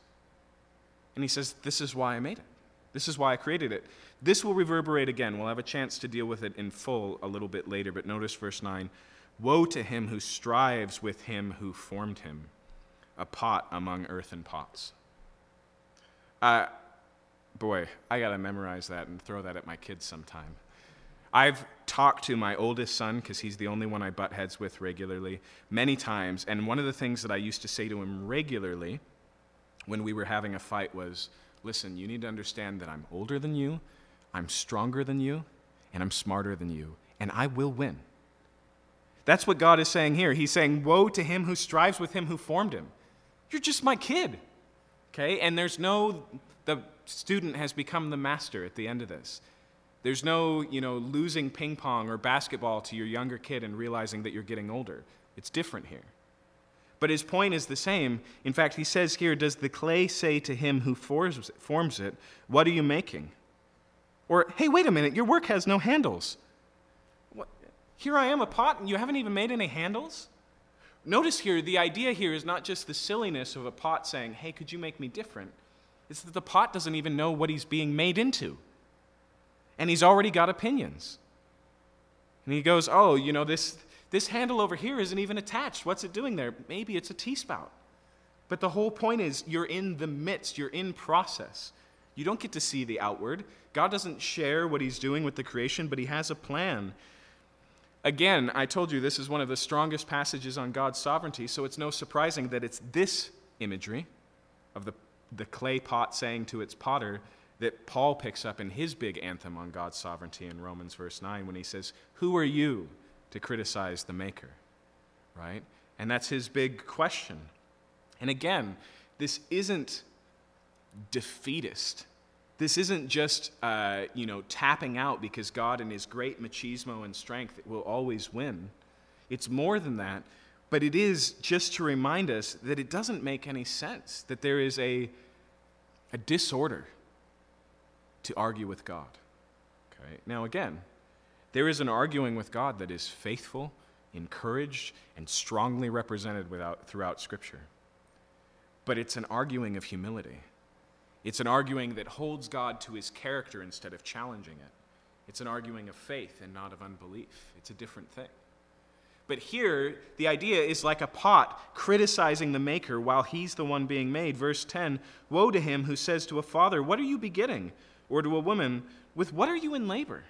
A: And He says, This is why I made it. This is why I created it. This will reverberate again. We'll have a chance to deal with it in full a little bit later, but notice verse 9 Woe to him who strives with him who formed him a pot among earthen pots. Uh, boy, I got to memorize that and throw that at my kids sometime. I've talked to my oldest son, because he's the only one I butt heads with regularly, many times. And one of the things that I used to say to him regularly when we were having a fight was listen, you need to understand that I'm older than you, I'm stronger than you, and I'm smarter than you, and I will win. That's what God is saying here. He's saying, Woe to him who strives with him who formed him. You're just my kid. Okay? And there's no, the student has become the master at the end of this. There's no, you know, losing ping pong or basketball to your younger kid and realizing that you're getting older. It's different here. But his point is the same. In fact, he says here, Does the clay say to him who forms it, What are you making? Or, Hey, wait a minute, your work has no handles. Here I am, a pot, and you haven't even made any handles? Notice here, the idea here is not just the silliness of a pot saying, Hey, could you make me different? It's that the pot doesn't even know what he's being made into. And he's already got opinions. And he goes, Oh, you know, this, this handle over here isn't even attached. What's it doing there? Maybe it's a tea spout. But the whole point is, you're in the midst, you're in process. You don't get to see the outward. God doesn't share what he's doing with the creation, but he has a plan. Again, I told you this is one of the strongest passages on God's sovereignty, so it's no surprising that it's this imagery of the, the clay pot saying to its potter that Paul picks up in his big anthem on God's sovereignty in Romans verse 9 when he says, Who are you to criticize the Maker? Right? And that's his big question. And again, this isn't defeatist this isn't just, uh, you know, tapping out because God, in his great machismo and strength, will always win. It's more than that, but it is just to remind us that it doesn't make any sense, that there is a, a disorder to argue with God. Okay? Now, again, there is an arguing with God that is faithful, encouraged, and strongly represented without, throughout Scripture. But it's an arguing of humility. It's an arguing that holds God to his character instead of challenging it. It's an arguing of faith and not of unbelief. It's a different thing. But here, the idea is like a pot criticizing the maker while he's the one being made. Verse 10 Woe to him who says to a father, What are you begetting? Or to a woman, With what are you in labor?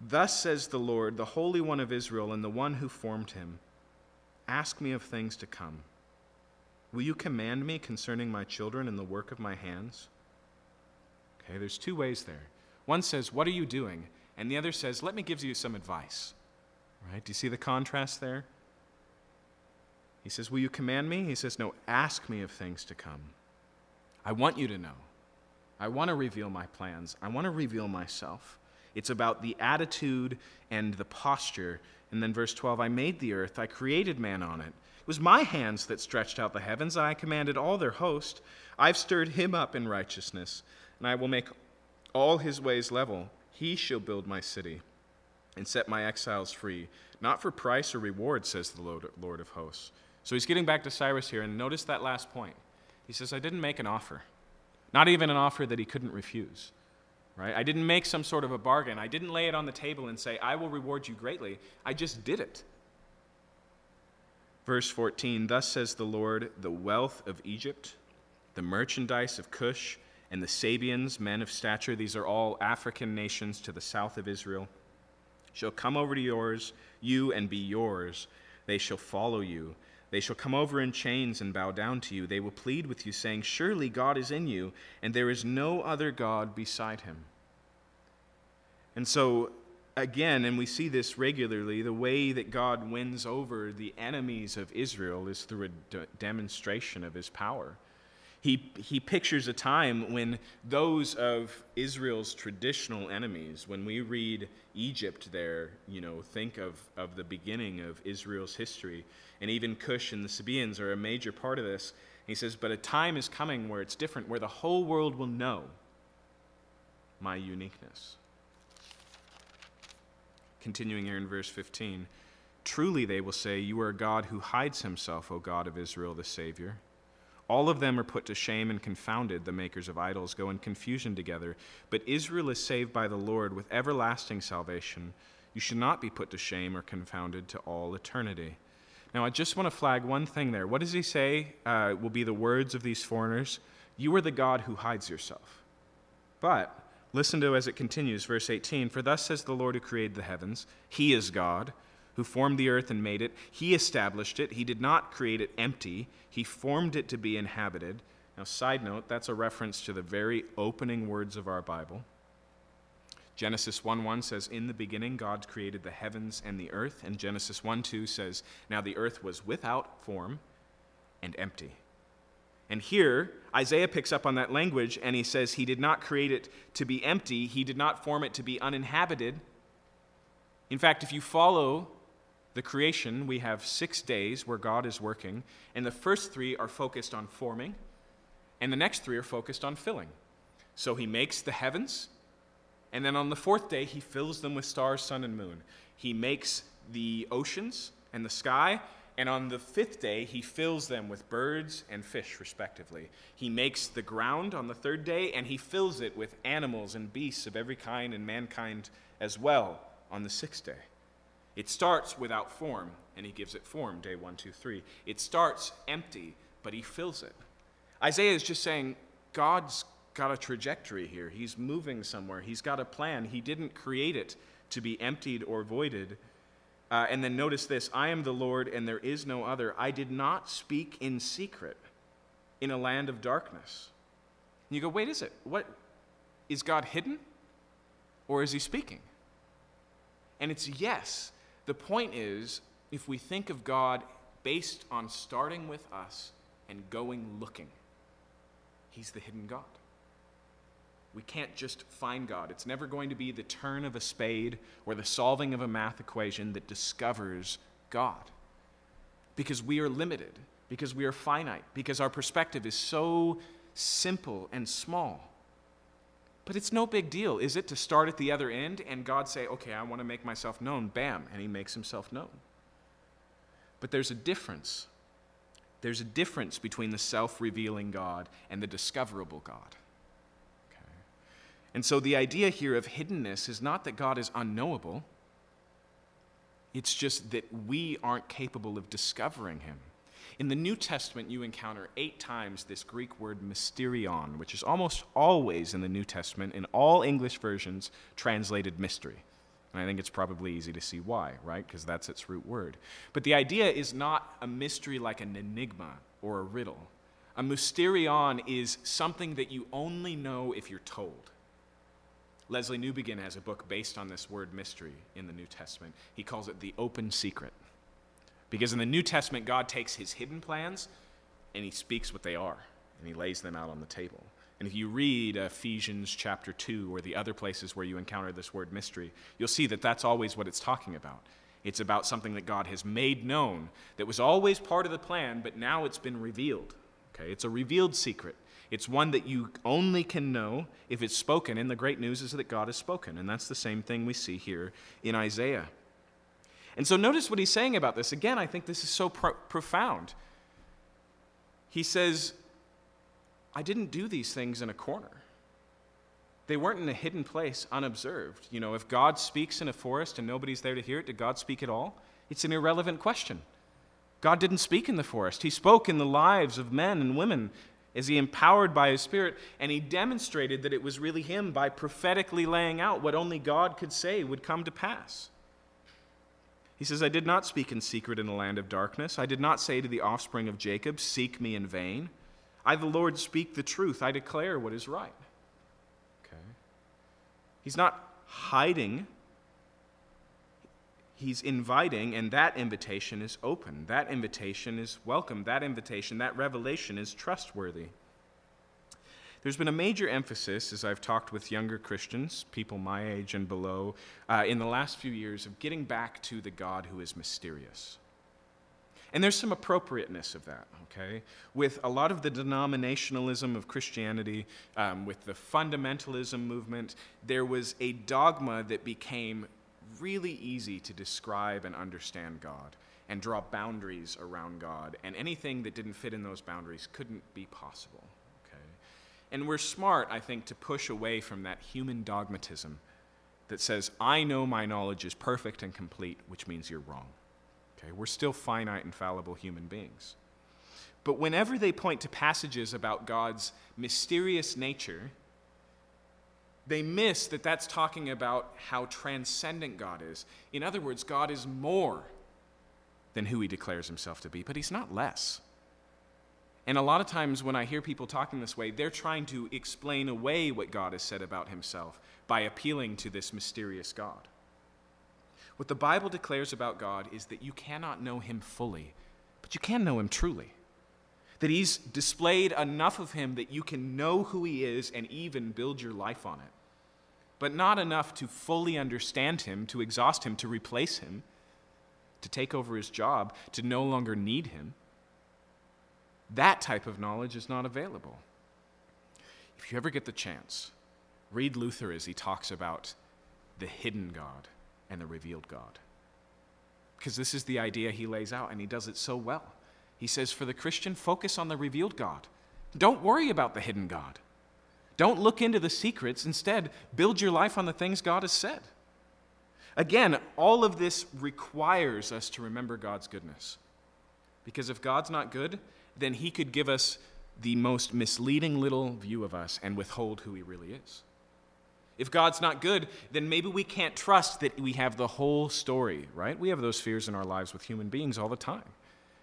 A: Thus says the Lord, the Holy One of Israel, and the one who formed him Ask me of things to come Will you command me concerning my children and the work of my hands? Okay, there's two ways there. One says, What are you doing? And the other says, Let me give you some advice. Right? Do you see the contrast there? He says, Will you command me? He says, No, ask me of things to come. I want you to know. I want to reveal my plans. I want to reveal myself. It's about the attitude and the posture. And then verse 12 I made the earth, I created man on it. It was my hands that stretched out the heavens, I commanded all their host. I've stirred him up in righteousness, and I will make all his ways level. He shall build my city and set my exiles free, not for price or reward, says the Lord of hosts. So he's getting back to Cyrus here, and notice that last point. He says, I didn't make an offer, not even an offer that he couldn't refuse. Right? I didn't make some sort of a bargain. I didn't lay it on the table and say, I will reward you greatly. I just did it. Verse 14 Thus says the Lord, the wealth of Egypt, the merchandise of Cush, and the Sabaeans, men of stature, these are all African nations to the south of Israel, shall come over to yours, you and be yours. They shall follow you. They shall come over in chains and bow down to you. They will plead with you, saying, Surely God is in you, and there is no other God beside him. And so again, and we see this regularly, the way that God wins over the enemies of Israel is through a de- demonstration of his power. He, he pictures a time when those of Israel's traditional enemies, when we read Egypt there, you know, think of, of the beginning of Israel's history, and even Cush and the Sabaeans are a major part of this. He says, But a time is coming where it's different, where the whole world will know my uniqueness. Continuing here in verse 15 Truly they will say, You are a God who hides himself, O God of Israel, the Savior. All of them are put to shame and confounded, the makers of idols go in confusion together. But Israel is saved by the Lord with everlasting salvation. You should not be put to shame or confounded to all eternity. Now, I just want to flag one thing there. What does he say uh, will be the words of these foreigners? You are the God who hides yourself. But Listen to as it continues, verse 18 For thus says the Lord who created the heavens, He is God, who formed the earth and made it. He established it. He did not create it empty, He formed it to be inhabited. Now, side note, that's a reference to the very opening words of our Bible. Genesis 1 1 says, In the beginning, God created the heavens and the earth. And Genesis 1 2 says, Now the earth was without form and empty. And here, Isaiah picks up on that language and he says, He did not create it to be empty, He did not form it to be uninhabited. In fact, if you follow the creation, we have six days where God is working, and the first three are focused on forming, and the next three are focused on filling. So He makes the heavens, and then on the fourth day, He fills them with stars, sun, and moon. He makes the oceans and the sky, and on the fifth day, he fills them with birds and fish, respectively. He makes the ground on the third day, and he fills it with animals and beasts of every kind and mankind as well on the sixth day. It starts without form, and he gives it form, day one, two, three. It starts empty, but he fills it. Isaiah is just saying, God's got a trajectory here. He's moving somewhere. He's got a plan. He didn't create it to be emptied or voided uh, and then notice this I am the Lord, and there is no other. I did not speak in secret in a land of darkness. And you go, wait, is it? What? Is God hidden? Or is he speaking? And it's yes. The point is, if we think of God based on starting with us and going looking, he's the hidden God. We can't just find God. It's never going to be the turn of a spade or the solving of a math equation that discovers God. Because we are limited, because we are finite, because our perspective is so simple and small. But it's no big deal, is it, to start at the other end and God say, okay, I want to make myself known, bam, and He makes Himself known. But there's a difference. There's a difference between the self revealing God and the discoverable God. Okay. And so the idea here of hiddenness is not that God is unknowable, it's just that we aren't capable of discovering him. In the New Testament, you encounter eight times this Greek word mysterion, which is almost always in the New Testament, in all English versions, translated mystery. And I think it's probably easy to see why, right? Because that's its root word. But the idea is not a mystery like an enigma or a riddle. A mysterion is something that you only know if you're told. Lesslie Newbigin has a book based on this word mystery in the New Testament. He calls it the open secret. Because in the New Testament, God takes his hidden plans and he speaks what they are, and he lays them out on the table. And if you read Ephesians chapter 2 or the other places where you encounter this word mystery, you'll see that that's always what it's talking about. It's about something that God has made known that was always part of the plan, but now it's been revealed. Okay? It's a revealed secret. It's one that you only can know if it's spoken, and the great news is that God has spoken. And that's the same thing we see here in Isaiah. And so notice what he's saying about this. Again, I think this is so pro- profound. He says, I didn't do these things in a corner. They weren't in a hidden place, unobserved. You know, if God speaks in a forest and nobody's there to hear it, did God speak at all? It's an irrelevant question. God didn't speak in the forest. He spoke in the lives of men and women is he empowered by his spirit and he demonstrated that it was really him by prophetically laying out what only God could say would come to pass. He says, I did not speak in secret in the land of darkness. I did not say to the offspring of Jacob, Seek me in vain. I, the Lord, speak the truth. I declare what is right. Okay. He's not hiding he's inviting, and that invitation is open. That invitation is welcome. That invitation, that revelation is trustworthy. There's been a major emphasis, as I've talked with younger Christians, people my age and below, uh, in the last few years of getting back to the God who is mysterious. And there's some appropriateness of that, okay? With a lot of the denominationalism of Christianity, um, with the fundamentalism movement, there was a dogma that became really easy to describe and understand God and draw boundaries around God, and anything that didn't fit in those boundaries couldn't be possible. And we're smart, I think, to push away from that human dogmatism that says, I know my knowledge is perfect and complete, which means you're wrong. Okay? We're still finite and fallible human beings. But whenever they point to passages about God's mysterious nature, they miss that that's talking about how transcendent God is. In other words, God is more than who he declares himself to be, but he's not less. And a lot of times when I hear people talking this way, they're trying to explain away what God has said about himself by appealing to this mysterious God. What the Bible declares about God is that you cannot know him fully, but you can know him truly. That he's displayed enough of him that you can know who he is and even build your life on it. But not enough to fully understand him, to exhaust him, to replace him, to take over his job, to no longer need him. That type of knowledge is not available. If you ever get the chance, read Luther as he talks about the hidden God and the revealed God. Because this is the idea he lays out, and he does it so well. He says, For the Christian, focus on the revealed God. Don't worry about the hidden God. Don't look into the secrets. Instead, build your life on the things God has said. Again, all of this requires us to remember God's goodness. Because if God's not good, then he could give us the most misleading little view of us and withhold who he really is. If God's not good, then maybe we can't trust that we have the whole story, right? We have those fears in our lives with human beings all the time.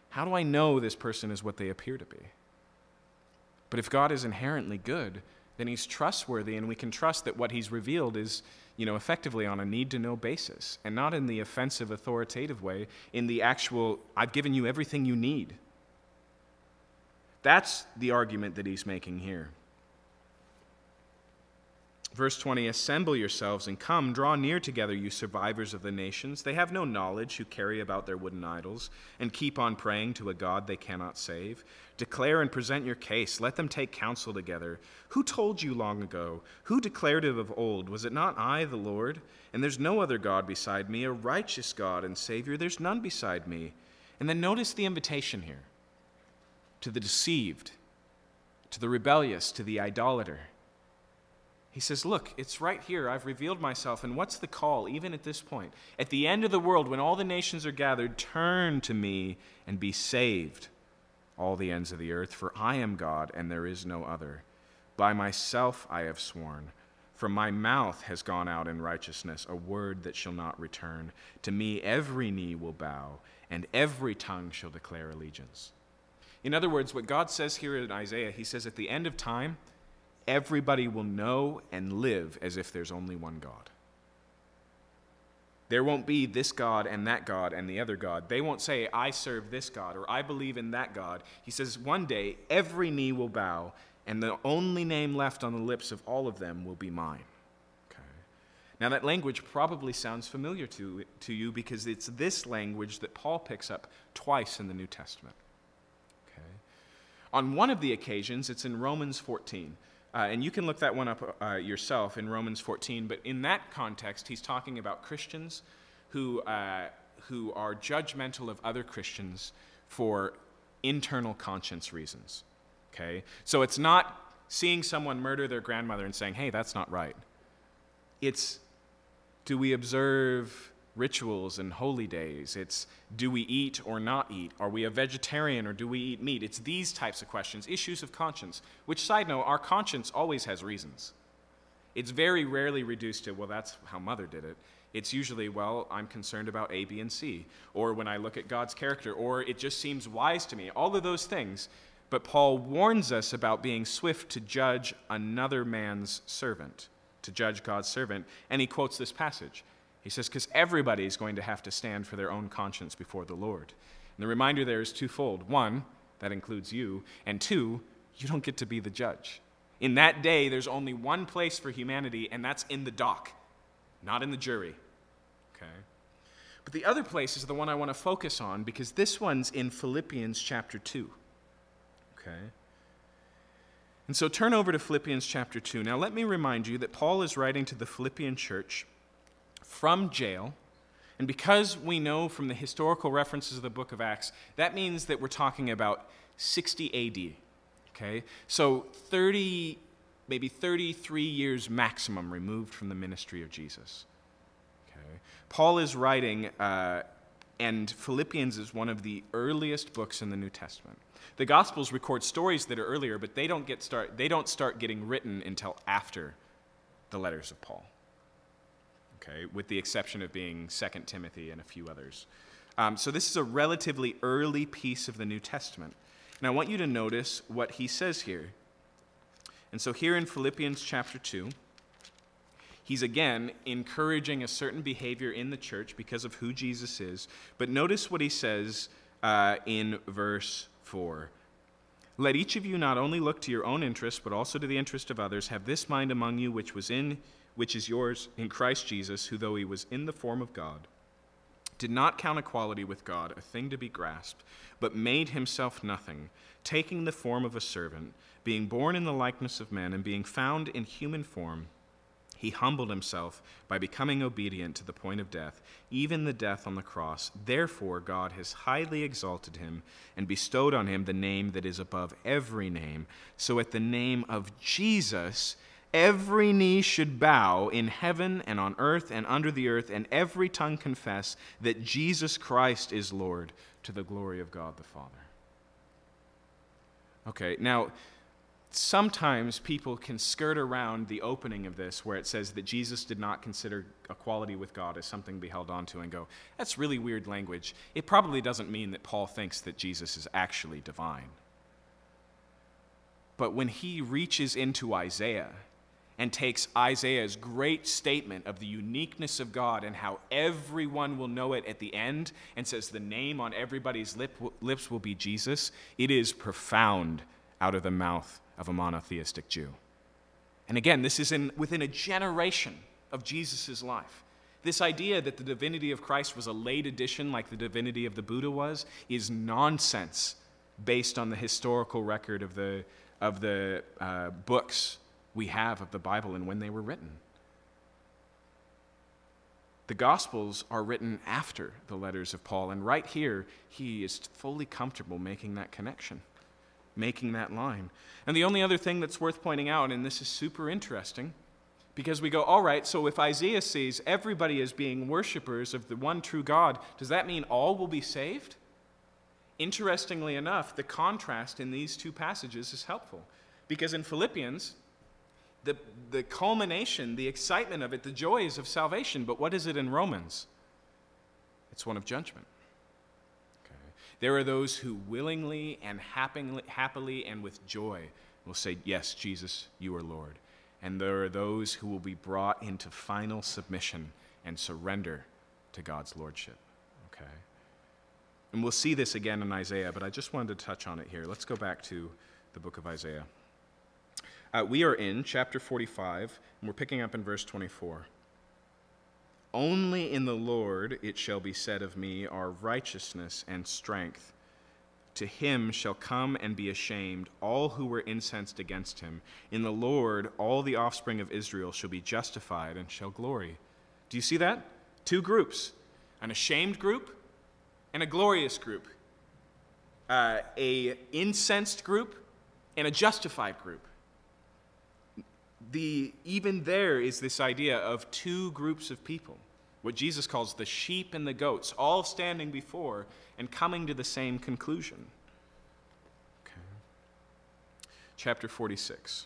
A: How do I know this person is what they appear to be? But if God is inherently good, then he's trustworthy and we can trust that what he's revealed is, you know, effectively on a need to know basis and not in the offensive authoritative way, in the actual I've given you everything you need. That's the argument that he's making here. Verse 20 Assemble yourselves and come, draw near together, you survivors of the nations. They have no knowledge who carry about their wooden idols and keep on praying to a God they cannot save. Declare and present your case. Let them take counsel together. Who told you long ago? Who declared it of old? Was it not I, the Lord? And there's no other God beside me, a righteous God and Savior. There's none beside me. And then notice the invitation here to the deceived, to the rebellious, to the idolater. He says, Look, it's right here. I've revealed myself. And what's the call, even at this point? At the end of the world, when all the nations are gathered, turn to me and be saved, all the ends of the earth, for I am God and there is no other. By myself I have sworn. From my mouth has gone out in righteousness a word that shall not return. To me every knee will bow, and every tongue shall declare allegiance. In other words, what God says here in Isaiah, he says at the end of time, everybody will know and live as if there's only one God. There won't be this God and that God and the other God. They won't say, I serve this God or I believe in that God. He says, one day every knee will bow, and the only name left on the lips of all of them will be mine. Okay. Now, that language probably sounds familiar to, to you because it's this language that Paul picks up twice in the New Testament. On one of the occasions, it's in Romans 14. Uh, and you can look that one up uh, yourself in Romans 14. But in that context, he's talking about Christians who, uh, who are judgmental of other Christians for internal conscience reasons. Okay? So it's not seeing someone murder their grandmother and saying, hey, that's not right. It's do we observe rituals and holy days. It's do we eat or not eat? Are we a vegetarian or do we eat meat? It's these types of questions, issues of conscience. Which, side note, our conscience always has reasons. It's very rarely reduced to, well, that's how mother did it. It's usually, well, I'm concerned about A, B, and C. Or when I look at God's character, or it just seems wise to me. All of those things. But Paul warns us about being swift to judge another man's servant, to judge God's servant. And he quotes this passage he says, because everybody is going to have to stand for their own conscience before the Lord. And the reminder there is twofold. One, that includes you. And two, you don't get to be the judge. In that day, there's only one place for humanity, and that's in the dock, not in the jury. Okay? But the other place is the one I want to focus on because this one's in Philippians chapter 2. Okay? And so turn over to Philippians chapter 2. Now, let me remind you that Paul is writing to the Philippian church from jail. And because we know from the historical references of the book of Acts, that means that we're talking about 60 AD. Okay? So 30, maybe 33 years maximum removed from the ministry of Jesus. Okay? Paul is writing, uh, and Philippians is one of the earliest books in the New Testament. The Gospels record stories that are earlier, but they don't, get start, they don't start getting written until after the letters of Paul. Okay, with the exception of being 2 Timothy and a few others. Um, so this is a relatively early piece of the New Testament. And I want you to notice what he says here. And so here in Philippians chapter 2, he's again encouraging a certain behavior in the church because of who Jesus is. But notice what he says uh, in verse 4. Let each of you not only look to your own interest, but also to the interest of others. Have this mind among you, which was in, which is yours in Christ Jesus, who, though he was in the form of God, did not count equality with God a thing to be grasped, but made himself nothing, taking the form of a servant, being born in the likeness of men, and being found in human form he humbled himself by becoming obedient to the point of death, even the death on the cross. Therefore, God has highly exalted him and bestowed on him the name that is above every name. So, at the name of Jesus, every knee should bow in heaven and on earth and under the earth, and every tongue confess that Jesus Christ is Lord to the glory of God the Father. Okay, now sometimes people can skirt around the opening of this where it says that Jesus did not consider equality with God as something to be held onto and go, that's really weird language. It probably doesn't mean that Paul thinks that Jesus is actually divine. But when he reaches into Isaiah and takes Isaiah's great statement of the uniqueness of God and how everyone will know it at the end and says the name on everybody's lip, lips will be Jesus, it is profound out of the mouth of a monotheistic Jew. And again, this is in, within a generation of Jesus' life. This idea that the divinity of Christ was a late addition, like the divinity of the Buddha was, is nonsense based on the historical record of the, of the uh, books we have of the Bible and when they were written. The Gospels are written after the letters of Paul, and right here, he is fully comfortable making that connection making that line. And the only other thing that's worth pointing out, and this is super interesting, because we go, all right, so if Isaiah sees everybody as being worshipers of the one true God, does that mean all will be saved? Interestingly enough, the contrast in these two passages is helpful. Because in Philippians, the, the culmination, the excitement of it, the joys of salvation. But what is it in Romans? It's one of judgment. There are those who willingly and happily, happily and with joy will say, Yes, Jesus, you are Lord. And there are those who will be brought into final submission and surrender to God's lordship. Okay? And we'll see this again in Isaiah, but I just wanted to touch on it here. Let's go back to the book of Isaiah. Uh, we are in chapter 45, and we're picking up in verse 24. Only in the Lord it shall be said of me are righteousness and strength. To him shall come and be ashamed all who were incensed against him. In the Lord all the offspring of Israel shall be justified and shall glory. Do you see that? Two groups an ashamed group and a glorious group, uh, a incensed group and a justified group the, even there is this idea of two groups of people, what Jesus calls the sheep and the goats, all standing before and coming to the same conclusion. Okay. Chapter 46.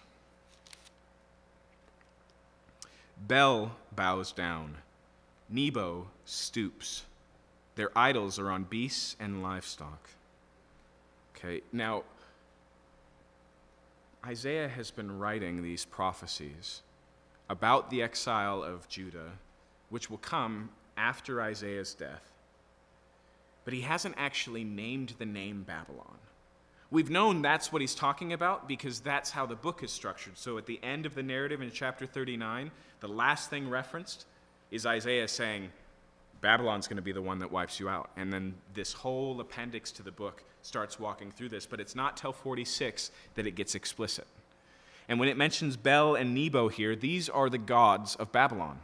A: Bel bows down, Nebo stoops. Their idols are on beasts and livestock. Okay, now Isaiah has been writing these prophecies about the exile of Judah, which will come after Isaiah's death. But he hasn't actually named the name Babylon. We've known that's what he's talking about because that's how the book is structured. So at the end of the narrative in chapter 39, the last thing referenced is Isaiah saying, Babylon's going to be the one that wipes you out. And then this whole appendix to the book starts walking through this, but it's not till 46 that it gets explicit. And when it mentions Bel and Nebo here, these are the gods of Babylon.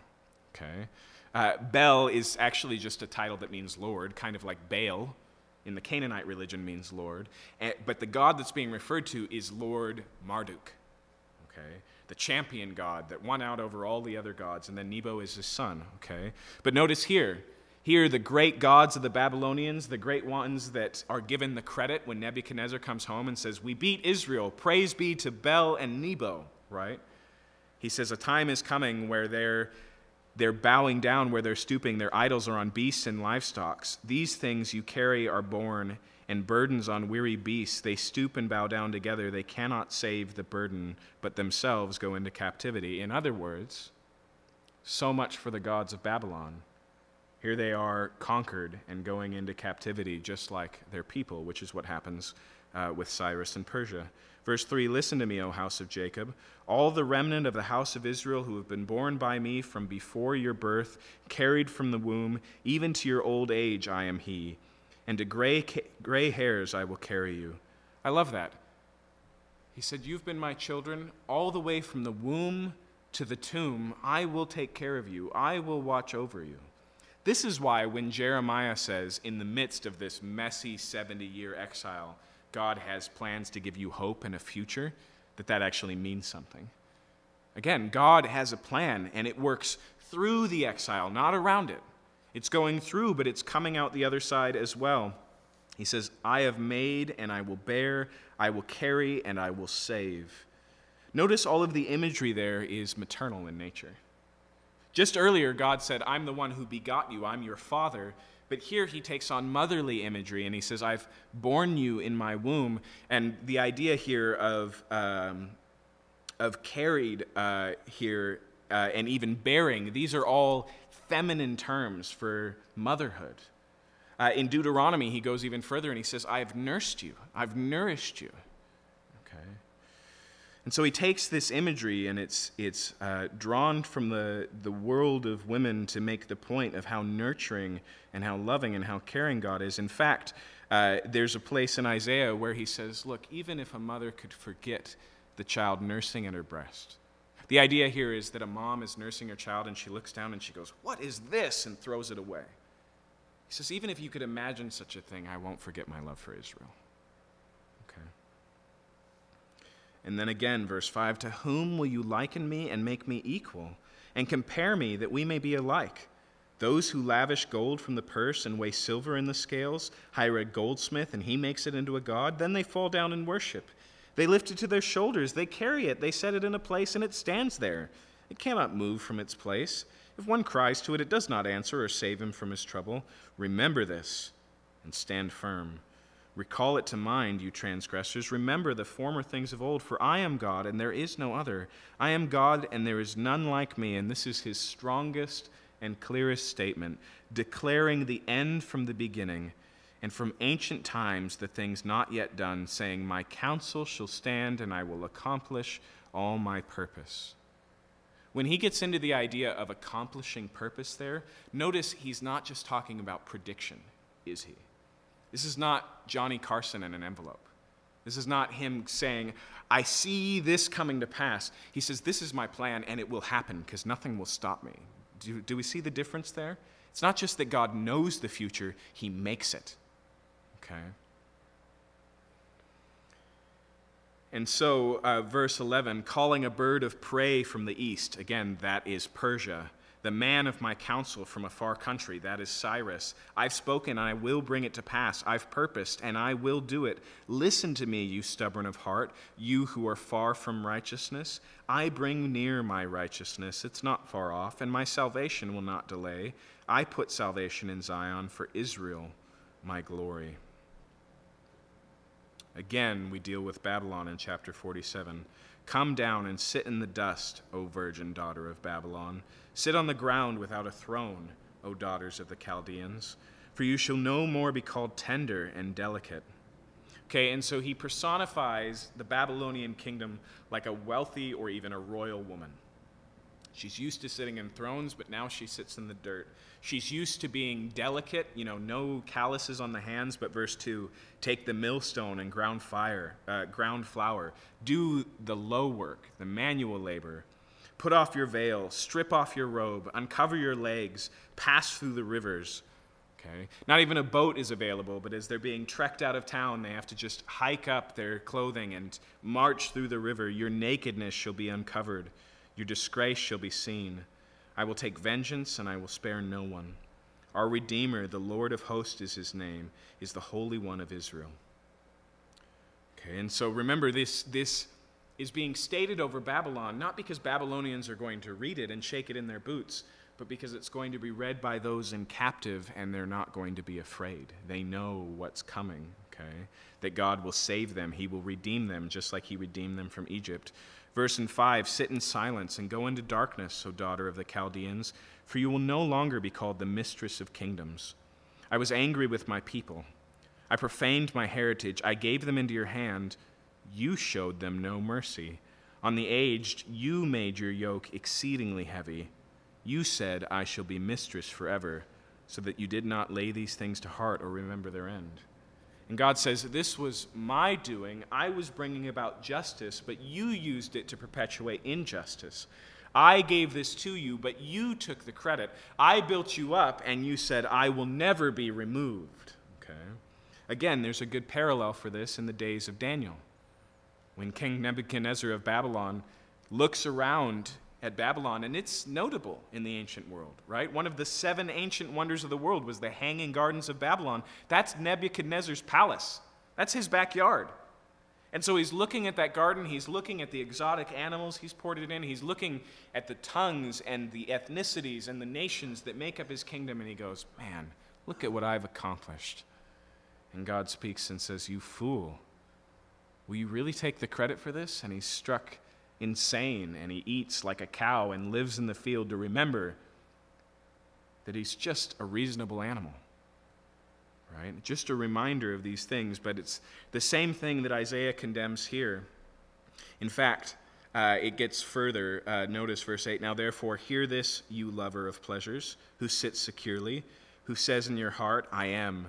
A: Okay? Uh, Bel is actually just a title that means Lord, kind of like Baal in the Canaanite religion means Lord. And, but the god that's being referred to is Lord Marduk. Okay? The champion god that won out over all the other gods, and then Nebo is his son. Okay? But notice here, here, the great gods of the Babylonians, the great ones that are given the credit when Nebuchadnezzar comes home and says, We beat Israel. Praise be to Bel and Nebo, right? He says, A time is coming where they're, they're bowing down, where they're stooping. Their idols are on beasts and livestock. These things you carry are borne, and burdens on weary beasts. They stoop and bow down together. They cannot save the burden, but themselves go into captivity. In other words, so much for the gods of Babylon. Here they are conquered and going into captivity, just like their people, which is what happens uh, with Cyrus and Persia. Verse 3 Listen to me, O house of Jacob, all the remnant of the house of Israel who have been born by me from before your birth, carried from the womb, even to your old age, I am he. And to gray, gray hairs I will carry you. I love that. He said, You've been my children all the way from the womb to the tomb. I will take care of you, I will watch over you. This is why, when Jeremiah says, in the midst of this messy 70 year exile, God has plans to give you hope and a future, that that actually means something. Again, God has a plan, and it works through the exile, not around it. It's going through, but it's coming out the other side as well. He says, I have made and I will bear, I will carry and I will save. Notice all of the imagery there is maternal in nature. Just earlier, God said, I'm the one who begot you, I'm your father. But here he takes on motherly imagery and he says, I've borne you in my womb. And the idea here of, um, of carried uh, here uh, and even bearing, these are all feminine terms for motherhood. Uh, in Deuteronomy, he goes even further and he says, I have nursed you, I've nourished you. And so he takes this imagery and it's, it's uh, drawn from the, the world of women to make the point of how nurturing and how loving and how caring God is. In fact, uh, there's a place in Isaiah where he says, Look, even if a mother could forget the child nursing at her breast, the idea here is that a mom is nursing her child and she looks down and she goes, What is this? and throws it away. He says, Even if you could imagine such a thing, I won't forget my love for Israel. And then again, verse 5 To whom will you liken me and make me equal, and compare me that we may be alike? Those who lavish gold from the purse and weigh silver in the scales hire a goldsmith, and he makes it into a god. Then they fall down and worship. They lift it to their shoulders, they carry it, they set it in a place, and it stands there. It cannot move from its place. If one cries to it, it does not answer or save him from his trouble. Remember this and stand firm. Recall it to mind, you transgressors. Remember the former things of old, for I am God, and there is no other. I am God, and there is none like me. And this is his strongest and clearest statement, declaring the end from the beginning, and from ancient times the things not yet done, saying, My counsel shall stand, and I will accomplish all my purpose. When he gets into the idea of accomplishing purpose there, notice he's not just talking about prediction, is he? This is not Johnny Carson in an envelope. This is not him saying, I see this coming to pass. He says, This is my plan and it will happen because nothing will stop me. Do, do we see the difference there? It's not just that God knows the future, He makes it. Okay? And so, uh, verse 11, calling a bird of prey from the east, again, that is Persia the man of my counsel from a far country, that is Cyrus. I've spoken, and I will bring it to pass. I've purposed, and I will do it. Listen to me, you stubborn of heart, you who are far from righteousness. I bring near my righteousness, it's not far off, and my salvation will not delay. I put salvation in Zion for Israel, my glory. Again, we deal with Babylon in chapter 47. Come down and sit in the dust, O virgin daughter of Babylon. Sit on the ground without a throne, O daughters of the Chaldeans, for you shall no more be called tender and delicate. Okay, and so he personifies the Babylonian kingdom like a wealthy or even a royal woman. She's used to sitting in thrones, but now she sits in the dirt. She's used to being delicate, you know, no calluses on the hands, but verse 2 take the millstone and ground fire, uh, ground flour. Do the low work, the manual labor Put off your veil, strip off your robe, uncover your legs, pass through the rivers. Okay? Not even a boat is available, but as they're being trekked out of town, they have to just hike up their clothing and march through the river. Your nakedness shall be uncovered, your disgrace shall be seen. I will take vengeance, and I will spare no one. Our Redeemer, the Lord of hosts is his name, is the Holy One of Israel. Okay, and so remember this, this is being stated over Babylon, not because Babylonians are going to read it and shake it in their boots, but because it's going to be read by those in captive and they're not going to be afraid. They know what's coming, okay? That God will save them, He will redeem them, just like He redeemed them from Egypt. Verse in 5 Sit in silence and go into darkness, O daughter of the Chaldeans, for you will no longer be called the mistress of kingdoms. I was angry with my people. I profaned my heritage. I gave them into your hand. You showed them no mercy. On the aged, you made your yoke exceedingly heavy. You said, I shall be mistress forever, so that you did not lay these things to heart or remember their end. And God says, This was my doing. I was bringing about justice, but you used it to perpetuate injustice. I gave this to you, but you took the credit. I built you up, and you said, I will never be removed. Okay? Again, there's a good parallel for this in the days of Daniel. When King Nebuchadnezzar of Babylon looks around at Babylon, and it's notable in the ancient world, right? One of the seven ancient wonders of the world was the Hanging Gardens of Babylon. That's Nebuchadnezzar's palace, that's his backyard. And so he's looking at that garden, he's looking at the exotic animals he's ported in, he's looking at the tongues and the ethnicities and the nations that make up his kingdom, and he goes, Man, look at what I've accomplished. And God speaks and says, You fool, will you really take the credit for this? And he's struck insane and he eats like a cow and lives in the field to remember that he's just a reasonable animal. Right? Just a reminder of these things, but it's the same thing that Isaiah condemns here. In fact, uh, it gets further. Uh, notice verse 8 Now therefore, hear this, you lover of pleasures, who sits securely, who says in your heart, I am,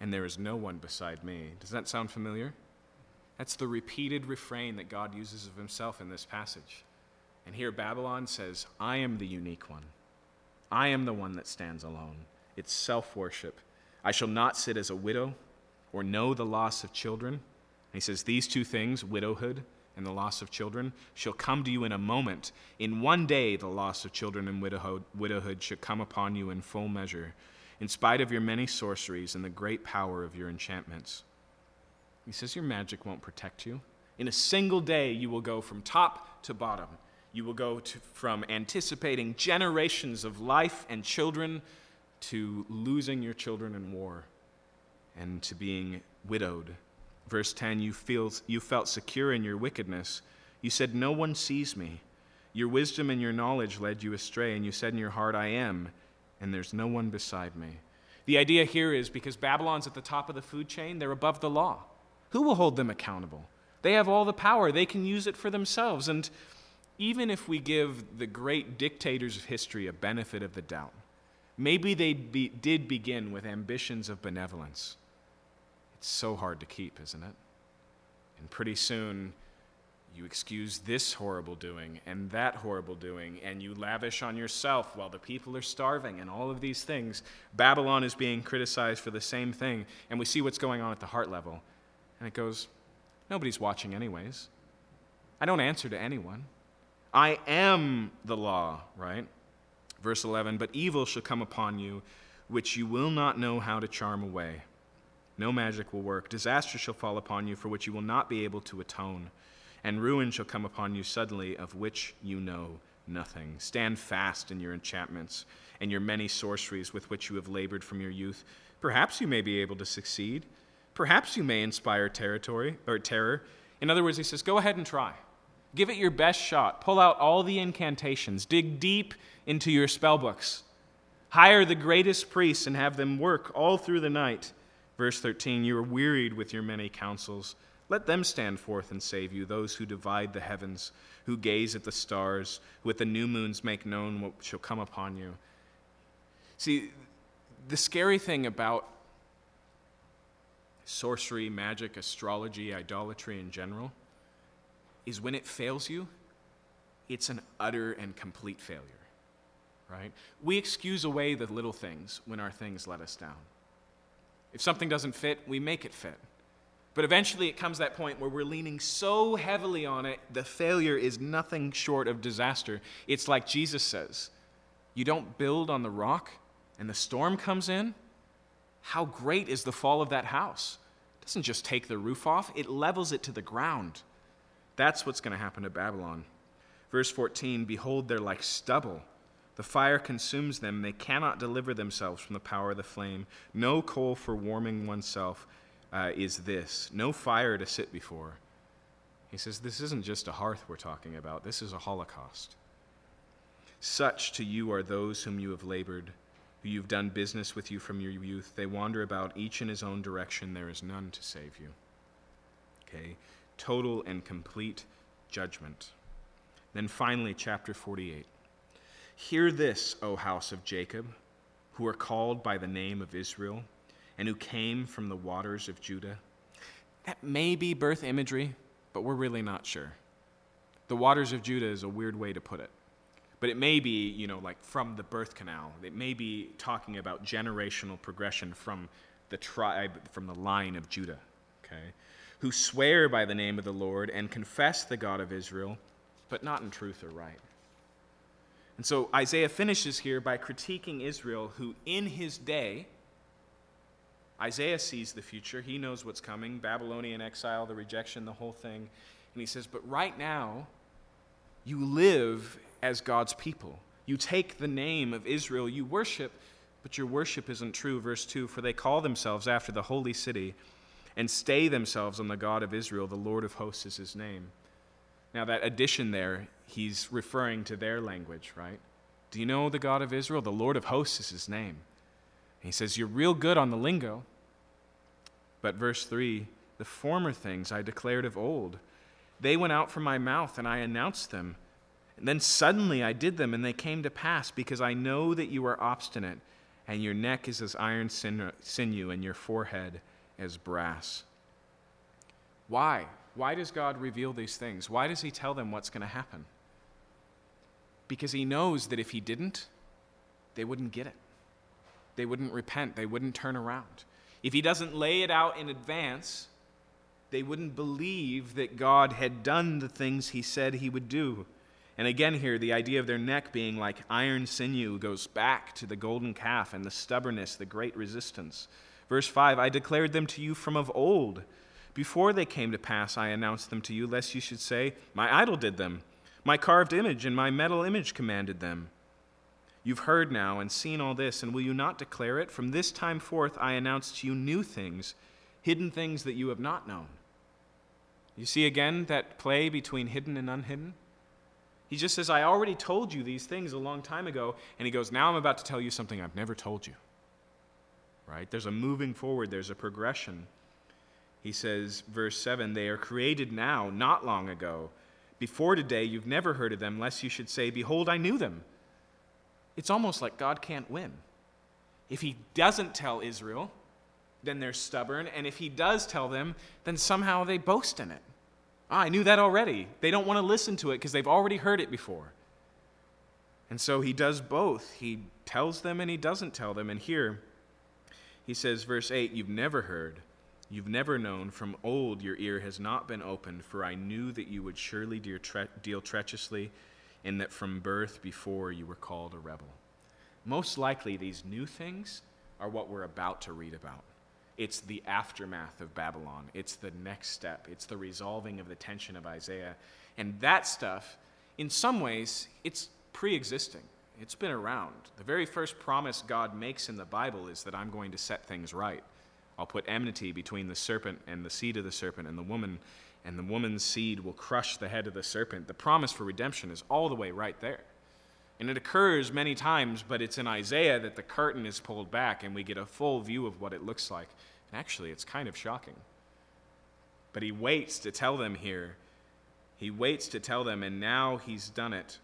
A: and there is no one beside me. Does that sound familiar? That's the repeated refrain that God uses of himself in this passage. And here Babylon says, I am the unique one. I am the one that stands alone. It's self worship. I shall not sit as a widow or know the loss of children. And he says, These two things, widowhood and the loss of children, shall come to you in a moment. In one day, the loss of children and widowhood, widowhood shall come upon you in full measure, in spite of your many sorceries and the great power of your enchantments. He says, Your magic won't protect you. In a single day, you will go from top to bottom. You will go to, from anticipating generations of life and children to losing your children in war and to being widowed. Verse 10 you, feel, you felt secure in your wickedness. You said, No one sees me. Your wisdom and your knowledge led you astray, and you said in your heart, I am, and there's no one beside me. The idea here is because Babylon's at the top of the food chain, they're above the law. Who will hold them accountable? They have all the power, they can use it for themselves. And even if we give the great dictators of history a benefit of the doubt, maybe they be, did begin with ambitions of benevolence. It's so hard to keep, isn't it? And pretty soon, you excuse this horrible doing and that horrible doing, and you lavish on yourself while the people are starving, and all of these things. Babylon is being criticized for the same thing, and we see what's going on at the heart level. And it goes, Nobody's watching, anyways. I don't answer to anyone. I am the law, right? Verse 11 But evil shall come upon you, which you will not know how to charm away. No magic will work. Disaster shall fall upon you, for which you will not be able to atone. And ruin shall come upon you suddenly, of which you know nothing. Stand fast in your enchantments and your many sorceries with which you have labored from your youth. Perhaps you may be able to succeed. Perhaps you may inspire territory or terror. In other words, he says, go ahead and try. Give it your best shot. Pull out all the incantations. Dig deep into your spell books. Hire the greatest priests and have them work all through the night. Verse 13 You are wearied with your many counsels. Let them stand forth and save you, those who divide the heavens, who gaze at the stars, who at the new moons make known what shall come upon you. See, the scary thing about sorcery, magic, astrology, idolatry in general, is when it fails you, it's an utter and complete failure. Right? We excuse away the little things when our things let us down. If something doesn't fit, we make it fit. But eventually it comes that point where we're leaning so heavily on it, the failure is nothing short of disaster. It's like Jesus says you don't build on the rock and the storm comes in, how great is the fall of that house? It doesn't just take the roof off, it levels it to the ground. That's what's going to happen to Babylon. Verse 14 Behold, they're like stubble. The fire consumes them. They cannot deliver themselves from the power of the flame. No coal for warming oneself uh, is this, no fire to sit before. He says, This isn't just a hearth we're talking about, this is a holocaust. Such to you are those whom you have labored, who you've done business with you from your youth. They wander about each in his own direction. There is none to save you. Okay? Total and complete judgment. Then finally, chapter 48. Hear this, O house of Jacob, who are called by the name of Israel, and who came from the waters of Judah. That may be birth imagery, but we're really not sure. The waters of Judah is a weird way to put it. But it may be, you know, like from the birth canal. It may be talking about generational progression from the tribe, from the line of Judah, okay? Who swear by the name of the Lord and confess the God of Israel, but not in truth or right. And so Isaiah finishes here by critiquing Israel, who in his day, Isaiah sees the future. He knows what's coming Babylonian exile, the rejection, the whole thing. And he says, But right now, you live as God's people. You take the name of Israel, you worship, but your worship isn't true. Verse 2 For they call themselves after the holy city and stay themselves on the God of Israel. The Lord of hosts is his name. Now, that addition there he's referring to their language, right? Do you know the God of Israel? The Lord of hosts is his name. he says, You're real good on the lingo. But verse 3 The former things I declared of old, they went out from my mouth, and I announced them. And then suddenly I did them, and they came to pass, because I know that you are obstinate, and your neck is as iron sinew, and your forehead as brass. Why? Why does God reveal these things? Why does He tell them what's going to happen? because he knows that if he didn't, they wouldn't get it. They wouldn't repent. They wouldn't turn around. If he doesn't lay it out in advance, they wouldn't believe that God had done the things he said he would do. And again, here, the idea of their neck being like iron sinew goes back to the golden calf and the stubbornness, the great resistance. Verse 5 I declared them to you from of old. Before they came to pass, I announced them to you, lest you should say, My idol did them. My carved image and my metal image commanded them. You've heard now and seen all this, and will you not declare it? From this time forth I announce to you new things, hidden things that you have not known. You see again that play between hidden and unhidden? He just says, I already told you these things a long time ago, and he goes, Now I'm about to tell you something I've never told you. Right? There's a moving forward, there's a progression. He says, verse 7 They are created now, not long ago. Before today, you've never heard of them, lest you should say, Behold, I knew them. It's almost like God can't win. If he doesn't tell Israel, then they're stubborn. And if he does tell them, then somehow they boast in it. Ah, I knew that already. They don't want to listen to it because they've already heard it before. And so he does both. He tells them and he doesn't tell them. And here he says, verse 8, You've never heard You've never known, from old your ear has not been opened, for I knew that you would surely deal, tre- deal treacherously, and that from birth before you were called a rebel. Most likely, these new things are what we're about to read about. It's the aftermath of Babylon, it's the next step, it's the resolving of the tension of Isaiah. And that stuff, in some ways, it's pre existing. It's been around. The very first promise God makes in the Bible is that I'm going to set things right. I'll put enmity between the serpent and the seed of the serpent and the woman, and the woman's seed will crush the head of the serpent. The promise for redemption is all the way right there. And it occurs many times, but it's in Isaiah that the curtain is pulled back and we get a full view of what it looks like. And actually, it's kind of shocking. But he waits to tell them here. He waits to tell them, and now he's done it.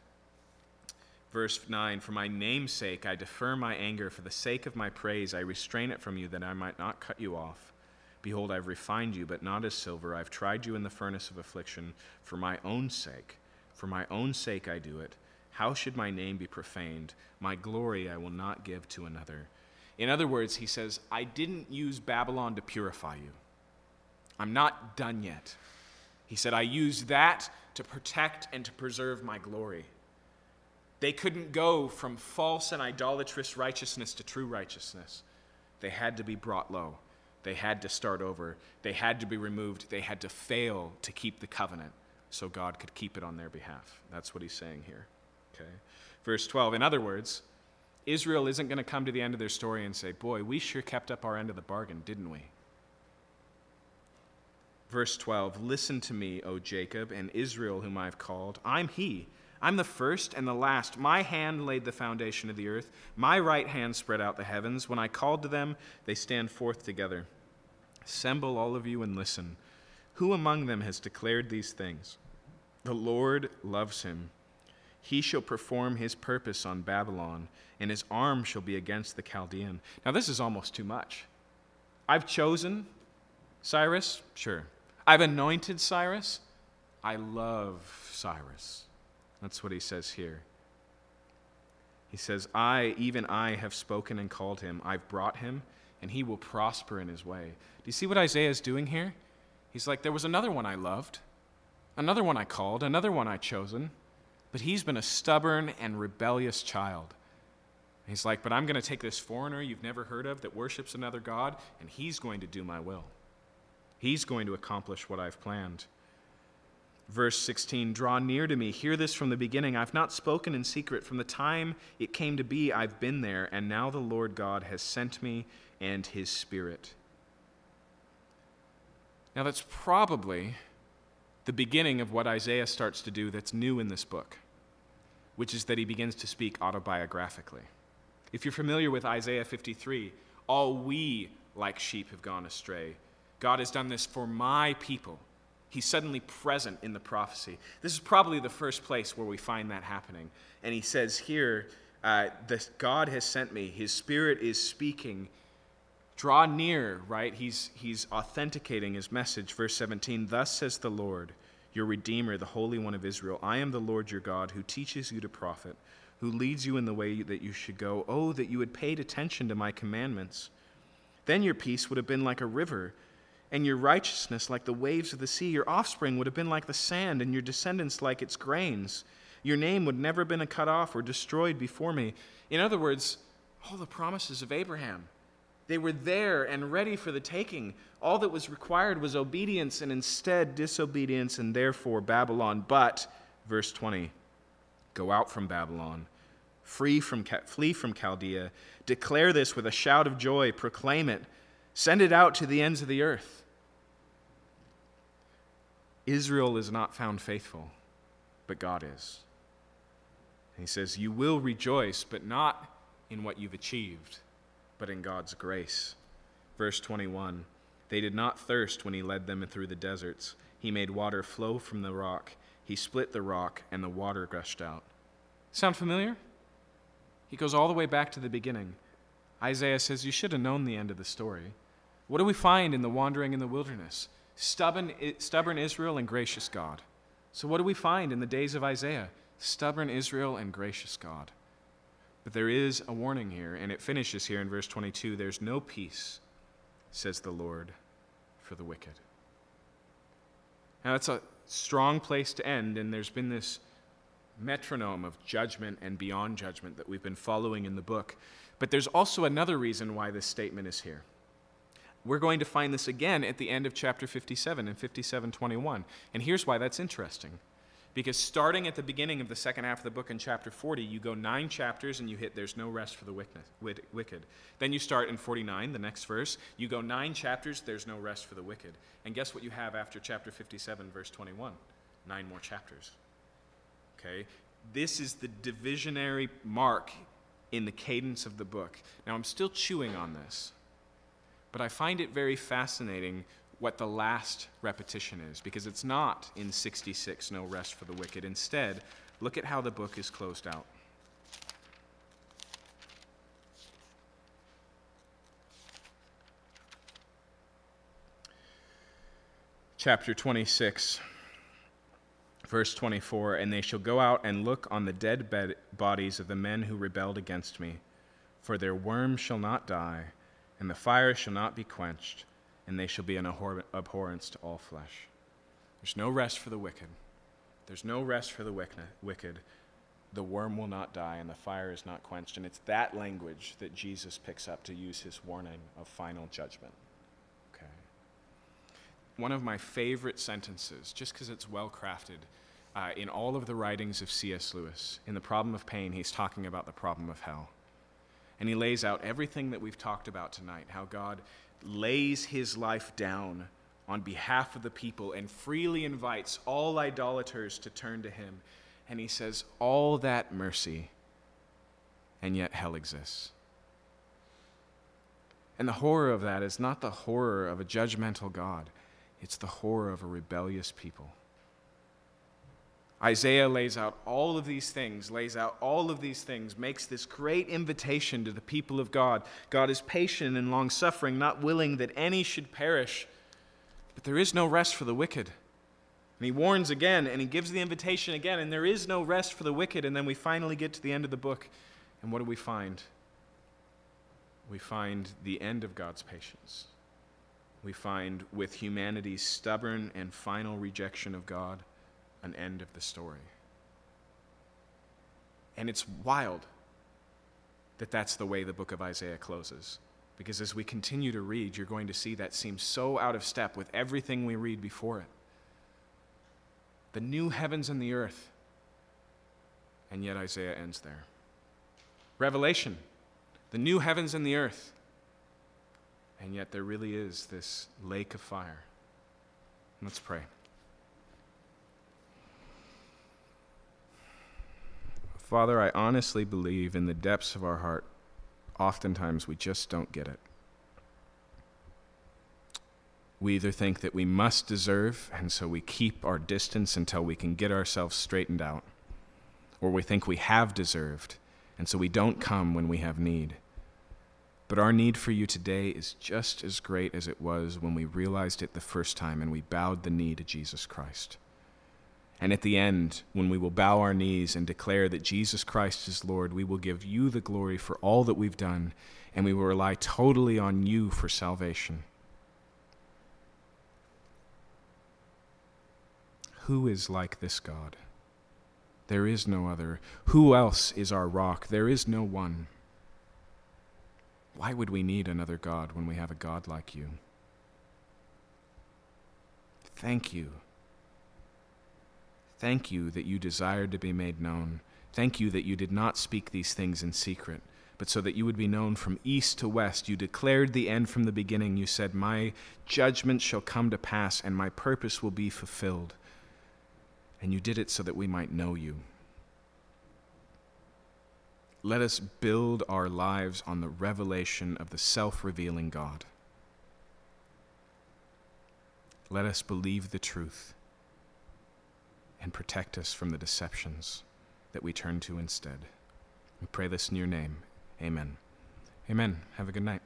A: Verse 9 For my name's sake, I defer my anger. For the sake of my praise, I restrain it from you, that I might not cut you off. Behold, I've refined you, but not as silver. I've tried you in the furnace of affliction. For my own sake, for my own sake, I do it. How should my name be profaned? My glory I will not give to another. In other words, he says, I didn't use Babylon to purify you. I'm not done yet. He said, I used that to protect and to preserve my glory. They couldn't go from false and idolatrous righteousness to true righteousness. They had to be brought low. They had to start over. They had to be removed. They had to fail to keep the covenant. so God could keep it on their behalf. That's what he's saying here. Okay. Verse 12. In other words, Israel isn't going to come to the end of their story and say, Boy, we sure kept up our end of the bargain, didn't we? Verse 12 Listen to me, O Jacob, and Israel, whom I have called. I'm he. I'm the first and the last. My hand laid the foundation of the earth. My right hand spread out the heavens. When I called to them, they stand forth together. Assemble, all of you, and listen. Who among them has declared these things? The Lord loves him. He shall perform his purpose on Babylon, and his arm shall be against the Chaldean. Now, this is almost too much. I've chosen Cyrus, sure. I've anointed Cyrus. I love Cyrus. That's what he says here. He says, I, even I, have spoken and called him. I've brought him, and he will prosper in his way. Do you see what Isaiah is doing here? He's like, There was another one I loved, another one I called, another one I chosen, but he's been a stubborn and rebellious child. he's like, But I'm going to take this foreigner you've never heard of that worships another God, and he's going to do my will. He's going to accomplish what I've planned. Verse 16 Draw near to me. Hear this from the beginning. I've not spoken in secret. From the time it came to be, I've been there, and now the Lord God has sent me and his Spirit. Now, that's probably the beginning of what Isaiah starts to do that's new in this book, which is that he begins to speak autobiographically. If you're familiar with Isaiah 53, all we like sheep have gone astray. God has done this for my people He's suddenly present in the prophecy. This is probably the first place where we find that happening. And he says here, uh, that God has sent me. His Spirit is speaking. Draw near, right? He's, he's authenticating his message. Verse 17 Thus says the Lord, your Redeemer, the Holy One of Israel I am the Lord your God, who teaches you to profit, who leads you in the way that you should go. Oh, that you had paid attention to my commandments. Then your peace would have been like a river and your righteousness like the waves of the sea. Your offspring would have been like the sand, and your descendants like its grains. Your name would never have been cut off or destroyed before me. In other words, all the promises of Abraham, they were there and ready for the taking. All that was required was obedience, and instead disobedience, and therefore Babylon. But, verse 20, go out from Babylon, free from, flee from Chaldea, declare this with a shout of joy, proclaim it, send it out to the ends of the earth. Israel is not found faithful, but God is. he says, You will rejoice, but not in what you've achieved, but in God's grace. Verse 21 They did not thirst when he led them through the deserts. He made water flow from the rock. He split the rock, and the water gushed out. Sound familiar? He goes all the way back to the beginning. Isaiah says, You should have known the end of the story. What do we find in the wandering in the wilderness? Stubborn, stubborn Israel and gracious God. So, what do we find in the days of Isaiah? Stubborn Israel and gracious God. But there is a warning here, and it finishes here in verse 22 There's no peace, says the Lord, for the wicked. Now, that's a strong place to end, and there's been this metronome of judgment and beyond judgment that we've been following in the book. But there's also another reason why this statement is here. We're going to find this again at the end of chapter 57 and 57:21. And here's why that's interesting. Because starting at the beginning of the second half of the book in chapter 40, you go nine chapters and you hit there's no rest for the wicked. Then you start in 49, the next verse. You go nine chapters, there's no rest for the wicked. And guess what you have after chapter 57, verse 21? Nine more chapters. Okay? This is the divisionary mark in the cadence of the book. Now, I'm still chewing on this. But I find it very fascinating what the last repetition is, because it's not in 66, no rest for the wicked. Instead, look at how the book is closed out. Chapter 26, verse 24 And they shall go out and look on the dead bed- bodies of the men who rebelled against me, for their worm shall not die and the fire shall not be quenched, and they shall be an abhorrence to all flesh. There's no rest for the wicked. There's no rest for the wicked. The worm will not die, and the fire is not quenched. And it's that language that Jesus picks up to use his warning of final judgment. Okay. one of my favorite sentences, just because it's well crafted, uh, in all of the writings of C.S. Lewis. In The Problem of Pain, he's talking about the problem of hell. And he lays out everything that we've talked about tonight how God lays his life down on behalf of the people and freely invites all idolaters to turn to him. And he says, All that mercy, and yet hell exists. And the horror of that is not the horror of a judgmental God, it's the horror of a rebellious people. Isaiah lays out all of these things, lays out all of these things, makes this great invitation to the people of God. God is patient and long suffering, not willing that any should perish. But there is no rest for the wicked. And he warns again, and he gives the invitation again, and there is no rest for the wicked. And then we finally get to the end of the book, and what do we find? We find the end of God's patience. We find, with humanity's stubborn and final rejection of God, an end of the story. And it's wild that that's the way the book of Isaiah closes. Because as we continue to read, you're going to see that seems so out of step with everything we read before it. The new heavens and the earth. And yet Isaiah ends there. Revelation, the new heavens and the earth. And yet there really is this lake of fire. Let's pray. Father, I honestly believe in the depths of our heart, oftentimes we just don't get it. We either think that we must deserve, and so we keep our distance until we can get ourselves straightened out, or we think we have deserved, and so we don't come when we have need. But our need for you today is just as great as it was when we realized it the first time and we bowed the knee to Jesus Christ. And at the end, when we will bow our knees and declare that Jesus Christ is Lord, we will give you the glory for all that we've done, and we will rely totally on you for salvation. Who is like this God? There is no other. Who else is our rock? There is no one. Why would we need another God when we have a God like you? Thank you Thank you that you desired to be made known. Thank you that you did not speak these things in secret, but so that you would be known from east to west. You declared the end from the beginning. You said, My judgment shall come to pass, and my purpose will be fulfilled. And you did it so that we might know you. Let us build our lives on the revelation of the self revealing God. Let us believe the truth and protect us from the deceptions that we turn to instead. We pray this in your name. Amen. Amen. Have a good night.